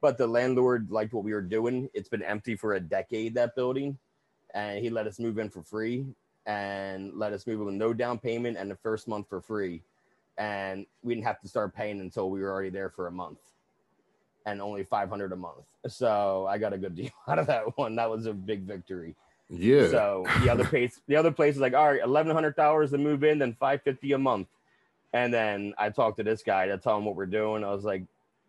But the landlord liked what we were doing. It's been empty for a decade, that building. And he let us move in for free and let us move in with no down payment and the first month for free. And we didn't have to start paying until we were already there for a month and only 500 a month. So I got a good deal out of that one. That was a big victory. Yeah. So the other place, the other place is like, all right, eleven hundred dollars to move in, then five fifty a month. And then I talked to this guy to tell him what we're doing. I was like,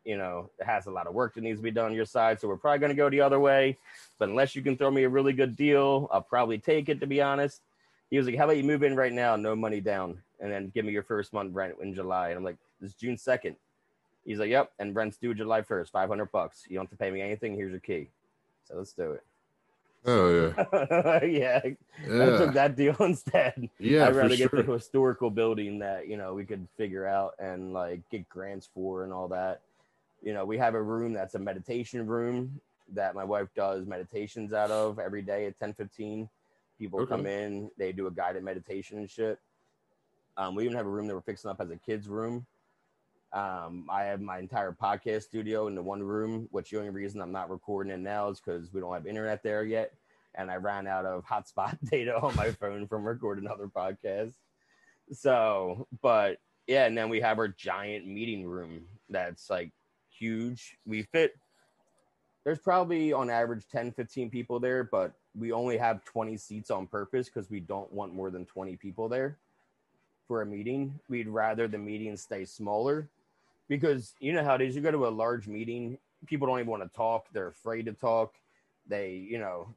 you know, it has a lot of work that needs to be done on your side, so we're probably going to go the other way. But unless you can throw me a really good deal, I'll probably take it. To be honest, he was like, "How about you move in right now, no money down, and then give me your first month rent in July?" And I'm like, "It's June second. He's like, "Yep," and rent's due July first, five hundred bucks. You don't have to pay me anything. Here's your key. So let's do it. Oh yeah. yeah, I took that deal instead. Yeah. I'd for rather get sure. the historical building that you know we could figure out and like get grants for and all that. You know, we have a room that's a meditation room that my wife does meditations out of every day at ten fifteen. People Okay. come in, they do a guided meditation and shit. Um, we even have a room that we're fixing up as a kids' room. Um, I have my entire podcast studio in the one room, which the only reason I'm not recording it now is because we don't have internet there yet. And I ran out of hotspot data on my phone from recording other podcasts. So, but yeah, and then we have our giant meeting room that's like huge. We fit, there's probably on average 10, 15 people there, but we only have 20 seats on purpose because we don't want more than 20 people there for a meeting. We'd rather the meeting stay smaller because you know how it is. You go to a large meeting, people don't even want to talk. They're afraid to talk. They, you know,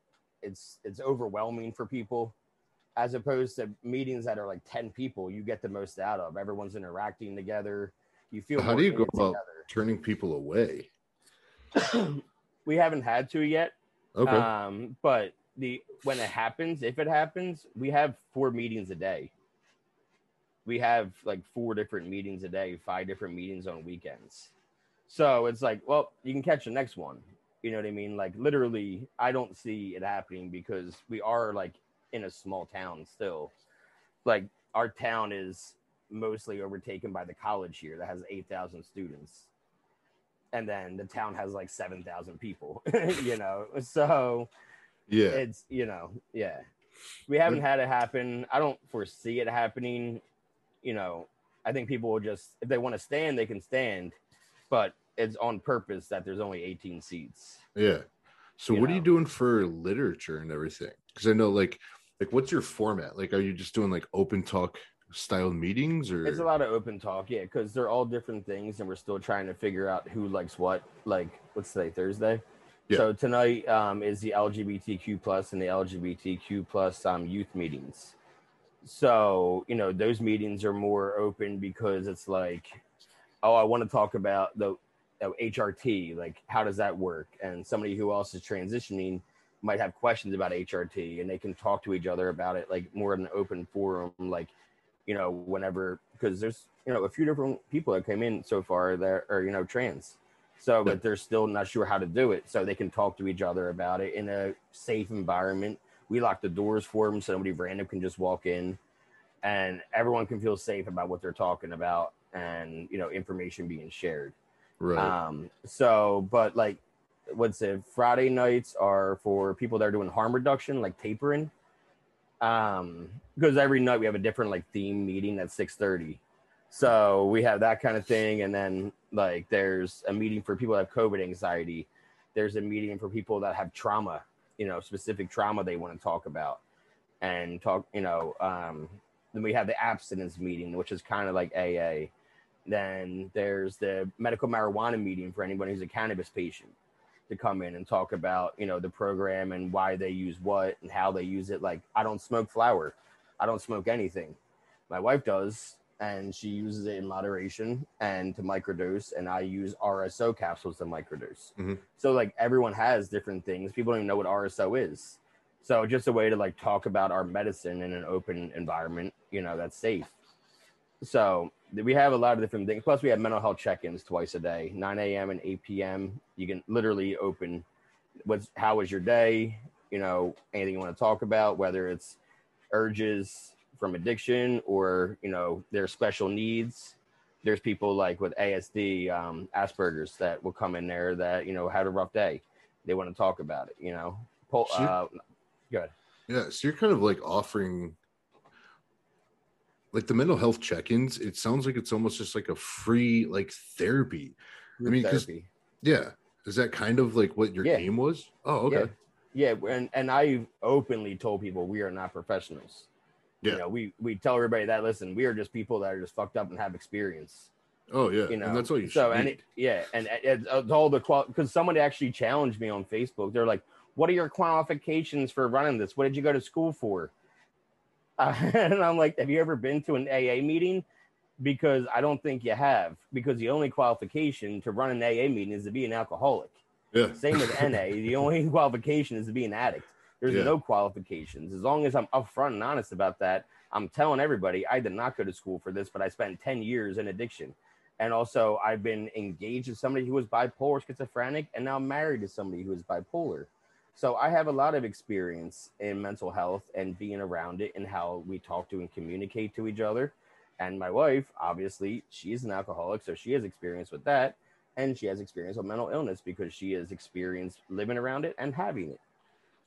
it's it's overwhelming for people. As opposed to meetings that are like 10 people, you get the most out of. Everyone's interacting together. You feel How do you go about turning people away? we haven't had to yet. Okay. Um, but the when it happens, if it happens, we have four meetings a day. We have like four different meetings a day, five different meetings on weekends. So it's like, well, you can catch the next one. You know what I mean? Like literally, I don't see it happening because we are like in a small town still. Like our town is mostly overtaken by the college here that has 8,000 students. And then the town has like 7,000 people, you know? So yeah. it's, you know, yeah. We haven't had it happen. I don't foresee it happening. You know, I think people will just, if they want to stand, they can stand, but it's on purpose that there's only 18 seats. Yeah. So you what are you doing for literature and everything? Because I know like like what's your format? Like are you just doing like open talk style meetings or It's a lot of open talk, yeah, because they're all different things, and we're still trying to figure out who likes what. Like, what's today? Thursday. Yeah. So tonight um, is the LGBTQ plus and the LGBTQ plus um, youth meetings. So you know those meetings are more open because it's like, oh, I want to talk about the oh, HRT. Like, how does that work? And somebody who else is transitioning might have questions about HRT, and they can talk to each other about it, like more in an open forum, like you know, whenever because there's you know a few different people that came in so far that are you know trans, so but they're still not sure how to do it, so they can talk to each other about it in a safe environment. We lock the doors for them so nobody random can just walk in, and everyone can feel safe about what they're talking about. and you know information being shared. Right. Um, so, but like, what's it? Friday nights are for people that are doing harm reduction, like tapering. Um, because every night we have a different like theme meeting at six thirty. So we have that kind of thing, and then like there's a meeting for people that have COVID anxiety. There's a meeting for people that have trauma, you know, specific trauma they want to talk about, and talk, you know. Um, then we have the abstinence meeting, which is kind of like AA. Then there's the medical marijuana meeting for anyone who's a cannabis patient to come in and talk about, you know, the program and why they use what and how they use it. Like, I don't smoke flower, I don't smoke anything. My wife does, and she uses it in moderation and to microdose, and I use RSO capsules to microdose. Mhm. So, like, everyone has different things. People don't even know what RSO is. So, just a way to like talk about our medicine in an open environment, you know, that's safe. So, we have a lot of different things. Plus, we have mental health check-ins twice a day, 9 a.m. and 8 p.m. You can literally open what's how was your day, you know, anything you want to talk about, whether it's urges from addiction or you know their special needs. There's people like with ASD, um, Asperger's that will come in there that you know had a rough day. They want to talk about it. You know, Pull, Sure. uh, good. Yeah, so you're kind of like offering like the mental health check-ins. It sounds like it's almost just like a free like therapy. I mean, 'cause- therapy. Yeah. Is that kind of like what your Yeah. aim was? Oh, okay. Yeah, and and I've openly told people we are not professionals. Yeah. You know, we we tell everybody that listen, we are just people that are just fucked up and have experience. Oh, yeah. You know, and that's all you so and it, yeah, and it- it's all the qual because someone actually challenged me on Facebook. They're like, "What are your qualifications for running this? What did you go to school for?" Uh, and I'm like, "Have you ever been to an AA meeting?" Because I don't think you have. Because the only qualification to run an AA meeting is to be an alcoholic. yeah. Same with NA. The only qualification is to be an addict. There's Yeah. no qualifications. As long as I'm upfront and honest about that, I'm telling everybody I did not go to school for this, but I spent 10 years in addiction. And also, I've been engaged with somebody who was bipolar, schizophrenic, and now married to somebody who is bipolar. So I have a lot of experience in mental health and being around it and how we talk to and communicate to each other. And my wife, obviously, she's an alcoholic, so she has experience with that and she has experience with mental illness because she has experienced living around it and having it.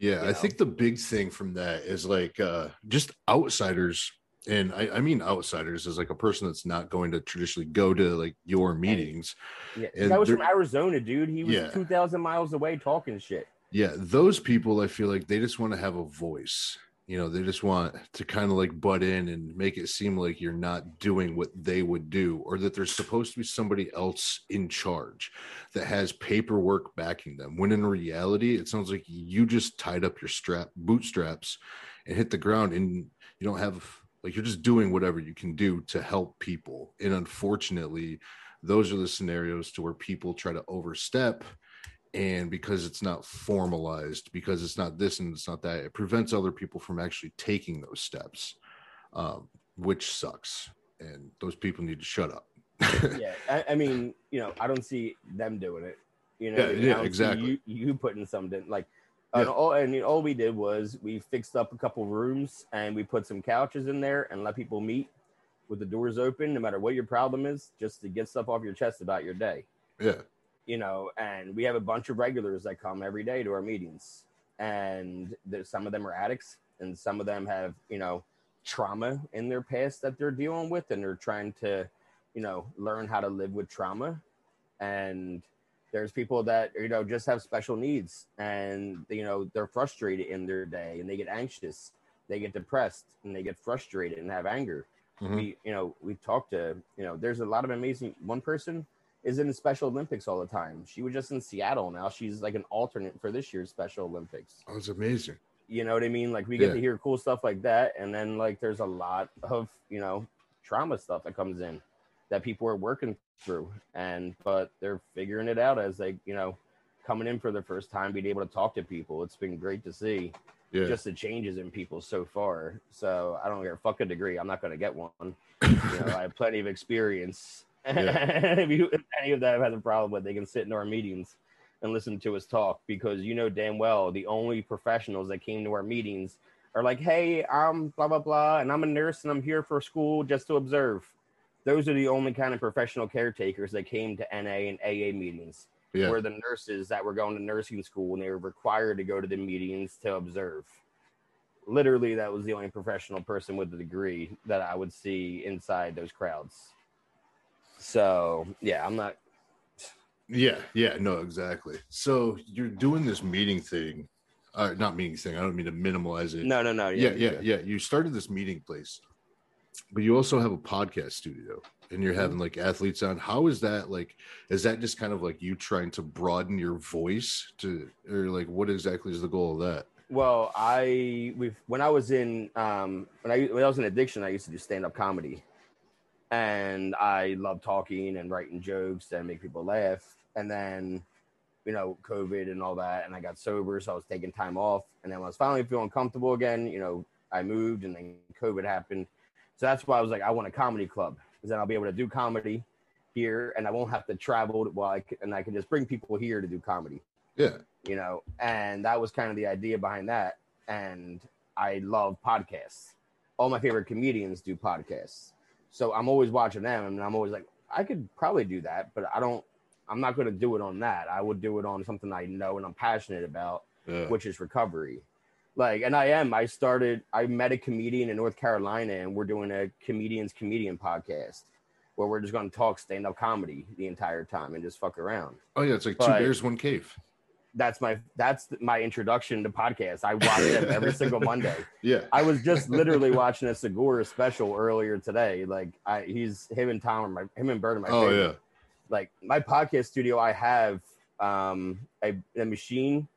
Yeah, I know? think the big thing from that is like uh just outsiders, and I, I mean outsiders as like a person that's not going to traditionally go to like your meetings. Yeah, And that was from Arizona, dude. He was Yeah. two thousand miles away talking shit. Yeah, those people I feel like they just want to have a voice. You know, they just want to kind of like butt in and make it seem like you're not doing what they would do, or that there's supposed to be somebody else in charge that has paperwork backing them. When in reality, it sounds like you just tied up your strap bootstraps and hit the ground, and you don't have like you're just doing whatever you can do to help people. And unfortunately, those are the scenarios to where people try to overstep and because it's not formalized because it's not this and it's not that it prevents other people from actually taking those steps um, which sucks and those people need to shut up yeah, I, I mean, you know, I don't see them doing it. You know, Yeah, I mean, yeah, I don't see exactly. You, you putting something like, Yeah. and all, mean, all we did was we fixed up a couple rooms and we put some couches in there and let people meet with the doors open, no matter what your problem is, just to get stuff off your chest about your day. yeah you know, and we have a bunch of regulars that come every day to our meetings, and there's some of them are addicts, and some of them have you know trauma in their past that they're dealing with, and they're trying to, you know, learn how to live with trauma, and there's people that you know just have special needs, and you know they're frustrated in their day, and they get anxious, they get depressed, and they get frustrated and have anger. Mhm. We, you know, we talk to, you know, there's a lot of amazing. One person is in the Special Olympics all the time. She was just in Seattle now. She's like an alternate for this year's Special Olympics. oh, it's amazing You know what I mean? Like we get Yeah. to hear cool stuff like that, and then like there's a lot of you know trauma stuff that comes in that people are working through, and but they're figuring it out as they you know coming in for the first time, being able to talk to people. It's been great to see yeah just the changes in people so far. So I don't care, fuck a degree. I'm not going to get one. You know, I have plenty of experience. if, you, if any of them has a problem with, they can sit in our meetings and listen to us talk because you know damn well the only professionals that came to our meetings are like, hey, I'm blah blah blah, and I'm a nurse and I'm here for school just to observe. those are the only kind of professional caretakers that came to NA and AA meetings. Yeah. Were the nurses that were going to nursing school and they were required to go to the meetings to observe. Literally, that was the only professional person with a degree that I would see inside those crowds. So yeah, I'm not. Yeah, yeah, no, exactly. So you're doing this meeting thing, uh, not meeting thing. I don't mean to minimize it. No, no, no. yeah, yeah, yeah. You started this meeting place, but you also have a podcast studio, and you're having like athletes on. How is that like? Is that just kind of like you trying to broaden your voice to, or like what exactly is the goal of that? Well, I we when I was in um when I when I was in addiction, I used to do stand up comedy, and I love talking and writing jokes and make people laugh. And then, you know, COVID and all that, and I got sober, so I was taking time off. And then when I was finally feeling comfortable again, you know, I moved, and then COVID happened. So that's why I was like, I want a comedy club, because then I'll be able to do comedy here, and I won't have to travel. While I c- and I can just bring people here to do comedy Yeah, you know, and that was kind of the idea behind that. And I love podcasts. All my favorite comedians do podcasts. So I'm always watching them and I'm always like, I could probably do that, but I don't, I'm not going to do it on that. I would do it on something I know and I'm passionate about, yeah, which is recovery. Like, and I am, I started, I met a comedian in North Carolina and we're doing a comedian's comedian podcast where we're just going to talk stand up comedy the entire time and just fuck around oh yeah. It's like two But- bears, one cave. That's my that's my introduction to podcasts. I watch them every single Monday. Yeah, I was just literally watching a Segura special earlier today. Like I he's him and Tom are my him and Bert are my oh favorite. yeah, Like my podcast studio, I have um a, a machine.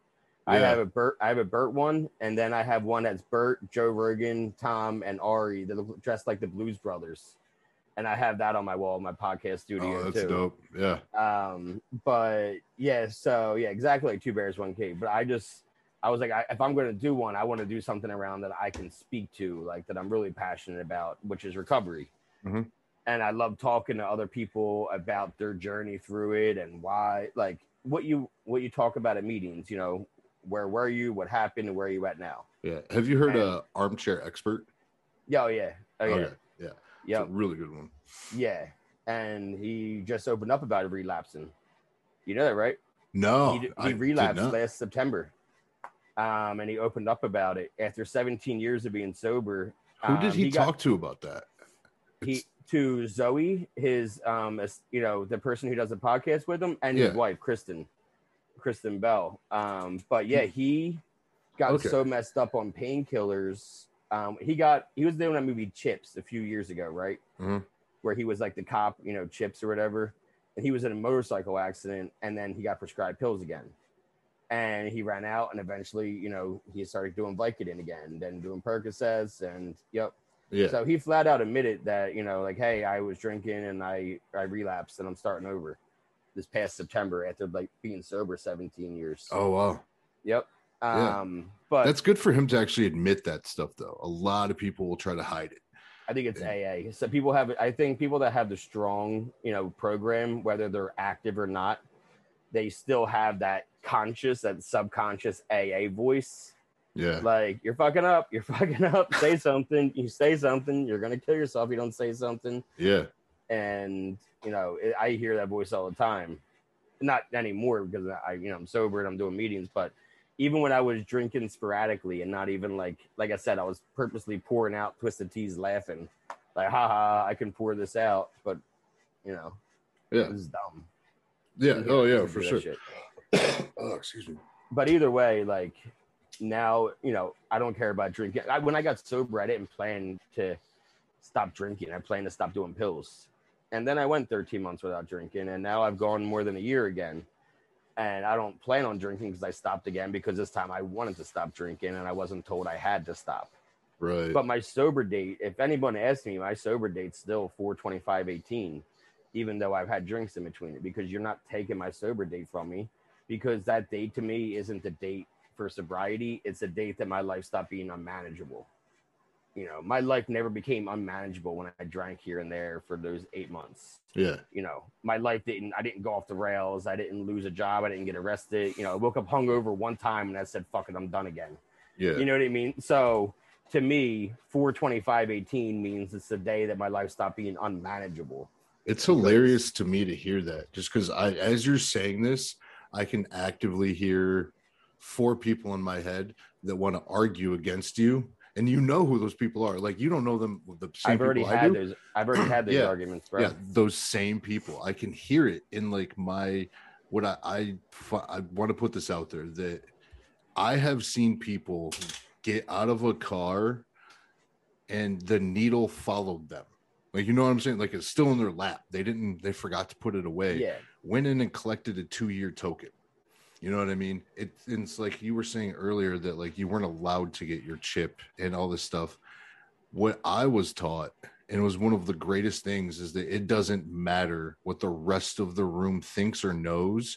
I have a Bert I have a Bert one, and then I have one that's Bert, Joe Rogan, Tom, and Ari. They're dressed like the Blues Brothers. And I have that on my wall in my podcast studio oh that's too. dope. Yeah, Um, but yeah, so yeah, exactly like two bears, one cave. But I just, I was like, I, if I'm going to do one, I want to do something around that I can speak to, like that I'm really passionate about, which is recovery. Mhm. And I love talking to other people about their journey through it and why, like what you what you talk about at meetings. You know, where were you, what happened, and where are you at now? yeah. Have you heard And- uh, armchair expert? Yeah, oh yeah, oh yeah, Okay, yeah, yeah. It's really good one. Yeah, and he just opened up about relapsing. You know that, right? No, he, he relapsed last September, um, and he opened up about it after 17 years of being sober. Who did um, he, got- talk to about that? He to Zoe, his um, you know, the person who does the podcast with him, and his wife, Kristen, Kristen Bell. Um, but yeah, he got Okay. so messed up on painkillers. Um, he got he was doing that movie Chips a few years ago, right? Mhm. Where he was like the cop, you know, Chips or whatever, and he was in a motorcycle accident, and then he got prescribed pills again, and he ran out, and eventually, you know, he started doing Vicodin again, then doing Percocets, and yep. yeah, So he flat out admitted that, you know, like, hey, I was drinking and I I relapsed and I'm starting over this past September after like being sober 17 years. oh wow, Yep. Yeah. Um, but that's good for him to actually admit that stuff. Though a lot of people will try to hide it. I think it's AA. So people have, I think people that have the strong, you know, program, whether they're active or not, they still have that conscious, that subconscious AA voice. Yeah, Like, you're fucking up, you're fucking up. Say something. You say something, you're gonna kill yourself. if You don't say something. yeah, and you know it, i hear that voice all the time not anymore because i you know i'm sober and i'm doing meetings but even when i was drinking sporadically and not even like like i said i was purposely pouring out twisted teas laughing. Like haha i can pour this out but you know yeah, this is dumb. Yeah. You Oh yeah, for sure. oh, excuse me. but either way like now you know i don't care about drinking. I, when i got sober i didn't plan to stop drinking. I planned to stop doing pills. And then i went 13 months without drinking and now i've gone more than a year again and i don't plan on drinking because i stopped again because this time i wanted to stop drinking and i wasn't told i had to stop. Right. but my sober date if anyone asks me my sober date's still 425 18 even though i've had drinks in between it because you're not taking my sober date from me because that date to me isn't the date for sobriety. It's a date that my life stopped being unmanageable you know my life never became unmanageable when i drank here and there for those eight months yeah. you know my life didn't i didn't go off the rails i didn't lose a job i didn't get arrested you know i woke up hungover one time and i said fuck it i'm done again Yeah. you know what I mean? So to me, 42518 means it's the day that my life stopped being unmanageable. It's hilarious to me to hear that just because I, as you're saying this, I can actively hear four people in my head that want to argue against you. And you know who those people are. Like you don't know them. With the same I've already had those. I've already had those Yeah. arguments, bro. Yeah, those same people. I can hear it in like my what I I, I want to put this out there that I have seen people get out of a car and the needle followed them. Like you know what I'm saying? Like it's still in their lap. They didn't. They forgot to put it away. Yeah. Went in and collected a two year token. You know what I mean? It, it's like you were saying earlier that like you weren't allowed to get your chip and all this stuff. What I was taught, and it was one of the greatest things, is that it doesn't matter what the rest of the room thinks or knows.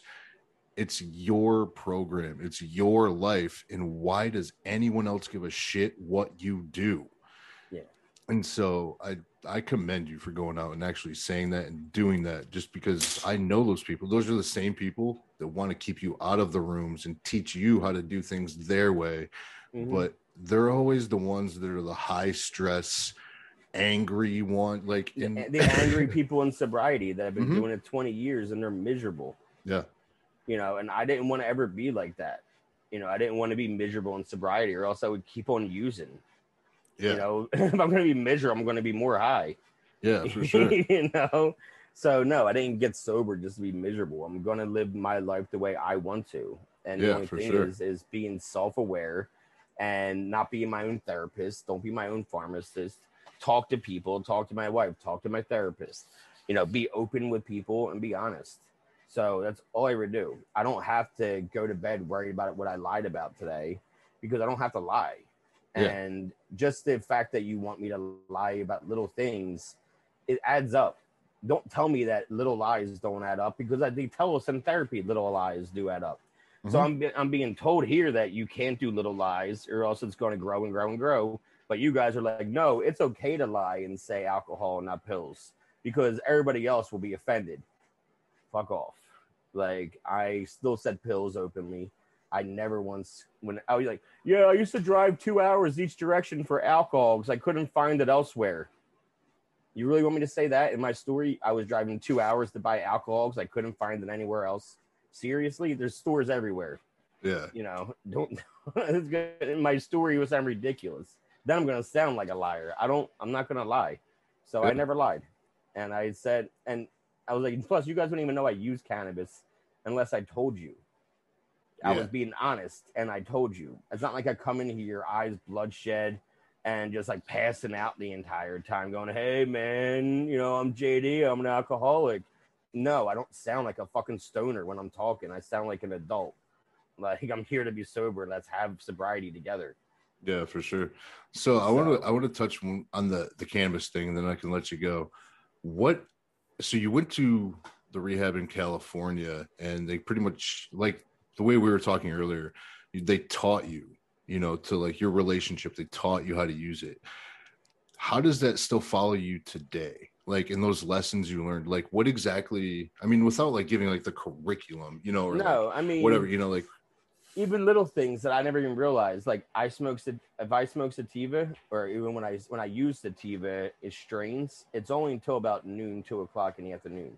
It's your program, it's your life. And why does anyone else give a shit what you do? Yeah. And so I I commend you for going out and actually saying that and doing that just because I know those people. Those are the same people that want to keep you out of the rooms and teach you how to do things their way. Mhm. But they're always the ones that are the high stress, angry one. Like in the, the angry people in sobriety that have been Mhm. doing it 20 years and they're miserable. yeah, you know, and I didn't want to ever be like that. You know, I didn't want to be miserable in sobriety, or else I would keep on using. yeah, You know, if I'm going to be miserable, I'm going to be more high. yeah, for sure. you know, so no, I didn't get sober just to be miserable. I'm going to live my life the way I want to, and the only thing sure. is is being self aware and not being my own therapist. Don't be my own pharmacist. Talk to people. Talk to my wife. Talk to my therapist. You know, be open with people and be honest. So that's all I would do. I don't have to go to bed worried about what I lied about today because I don't have to lie. Yeah. And just the fact that you want me to lie about little things, it adds up. Don't tell me that little lies don't add up because I, they tell us in therapy little lies do add up. So Mhm. I'm I'm being told here that you can't do little lies or else it's going to grow and grow and grow. But you guys are like, no, it's okay to lie and say alcohol, not pills, because everybody else will be offended. Fuck off. Like I still said pills openly. I never once when I was like, yeah, I used to drive two hours each direction for alcohol because I couldn't find it elsewhere. You really want me to say that in my story? I was driving two hours to buy alcohol because I couldn't find it anywhere else. Seriously, there's stores everywhere. yeah, You know, don't. it's good. My story would sound ridiculous. Then I'm gonna sound like a liar. I don't. I'm not gonna lie. So I never lied, and I said, and I was like, plus you guys don't even know I use cannabis unless I told you. I Yeah. was being honest, and I told you. It's not like I come in here, eyes bloodshed, and just like passing out the entire time, going, "Hey man, you know I'm JD. I'm an alcoholic." No, I don't sound like a fucking stoner when I'm talking. I sound like an adult. Like I'm here to be sober. Let's have sobriety together. yeah, for sure. So I want to I want to touch on the the cannabis thing, and then I can let you go. What? So you went to the rehab in California, and they pretty much like the way we were talking earlier. They taught you, you know, to like your relationship. They taught you how to use it. How does that still follow you today? Like in those lessons you learned, like what exactly? I mean, without like giving like the curriculum, you know, or like, No, I mean whatever, you know, like even little things that I never even realized. Like I smoke if I smoke sativa, or even when I when I use sativa, it strains. It's only until about noon, two o'clock in the afternoon.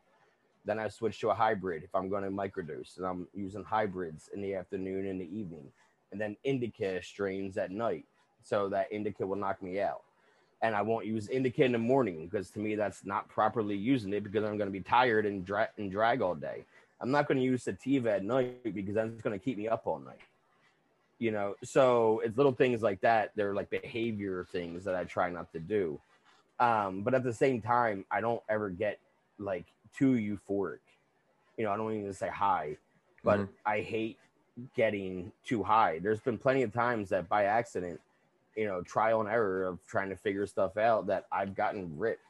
Then I switch to a hybrid if I'm going to microdose, and I'm using hybrids in the afternoon and the evening, and then indica strains at night. So that indica will knock me out. And I won't use indica in the morning because to me that's not properly using it because I'm going to be tired and, dra- and drag all day. I'm not going to use sativa at night because that's going to keep me up all night. You know, so it's little things like that. They're like behavior things that I try not to do. Um, but at the same time, I don't ever get like too euphoric. You know, I don't even say hi, but Mhm. I hate getting too high. There's been plenty of times that by accident, you know, trial and error of trying to figure stuff out that I've gotten ripped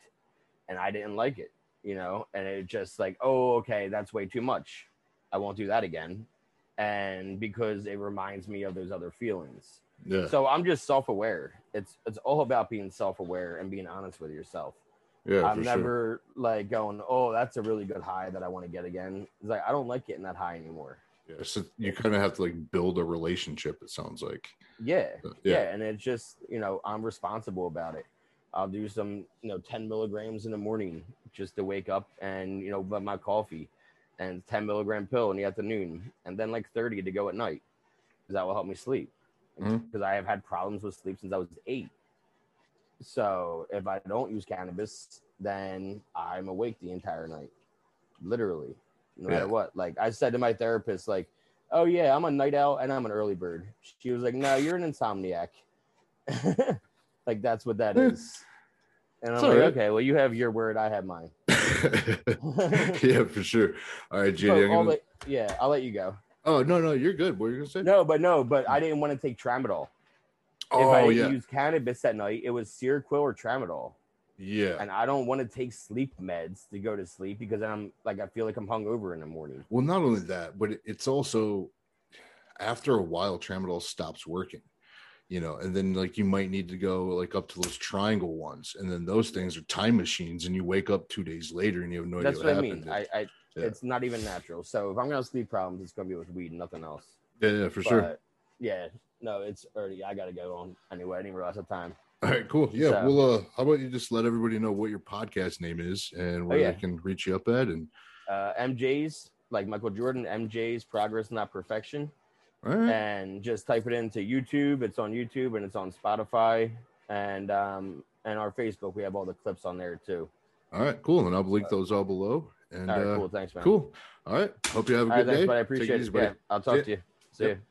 and I didn't like it, you know, and it just like, oh, okay, that's way too much. I won't do that again. And because it reminds me of those other feelings. yeah, So I'm just self-aware. It's it's all about being self-aware and being honest with yourself. yeah, I'm for sure. never like going, oh, that's a really good high that I want to get again. It's like I don't like getting that high anymore. Yeah, so you kind of have to like build a relationship. It sounds like. Yeah, Uh, yeah, and it's just you know I'm responsible about it. I'll do some you know 10 milligrams in the morning just to wake up and you know but my coffee, and 10 milligram pill in the afternoon, and then like 30 to go at night, because that will help me sleep. Because I have had problems with sleep since I was eight. So if I don't use cannabis, then I'm awake the entire night, literally, no matter what. Like I said to my therapist, like oh yeah, I'm a night owl and I'm an early bird. She was like, no, you're an insomniac. like that's what that is. And I'm It's like, okay, well, you have your word, I have mine. yeah, for sure. All right, So. I'm I'll gonna... let- yeah, I'll let you go. Oh no, no, you're good. What are you gonna say? No, but no, but I didn't want to take tramadol. if oh, I oh yeah, use cannabis at night, it was Seroquel or tramadol. Yeah. And I don't want to take sleep meds to go to sleep because I'm like I feel like I'm hungover in the morning. Well, not only that, but it's also after a while, tramadol stops working. You know, and then like you might need to go like up to those triangle ones, and then those things are time machines, and you wake up two days later and you have no That's idea what I happened. mean. I, I Yeah. it's not even natural. So if I'm gonna have sleep problems, it's gonna be with weed, nothing else. yeah, yeah, for sure. Yeah, no, it's early. I gotta go on anyway. I didn't realize the time. All right, cool. Yeah, So- well, uh, how about you just let everybody know what your podcast name is and where Oh, yeah. they can reach you up at, and Uh, MJ's like Michael Jordan. MJ's Progress Not Perfection, all right, and just type it into YouTube. It's on YouTube and it's on Spotify and um and our Facebook. We have all the clips on there too. all right, cool. And I'll link those all below. And All right, uh, cool. Thanks, man. cool. All right, hope you have a All right, good thanks, day. but I it appreciate easy, it. buddy. Yeah, I'll talk See to you. See Yep. you.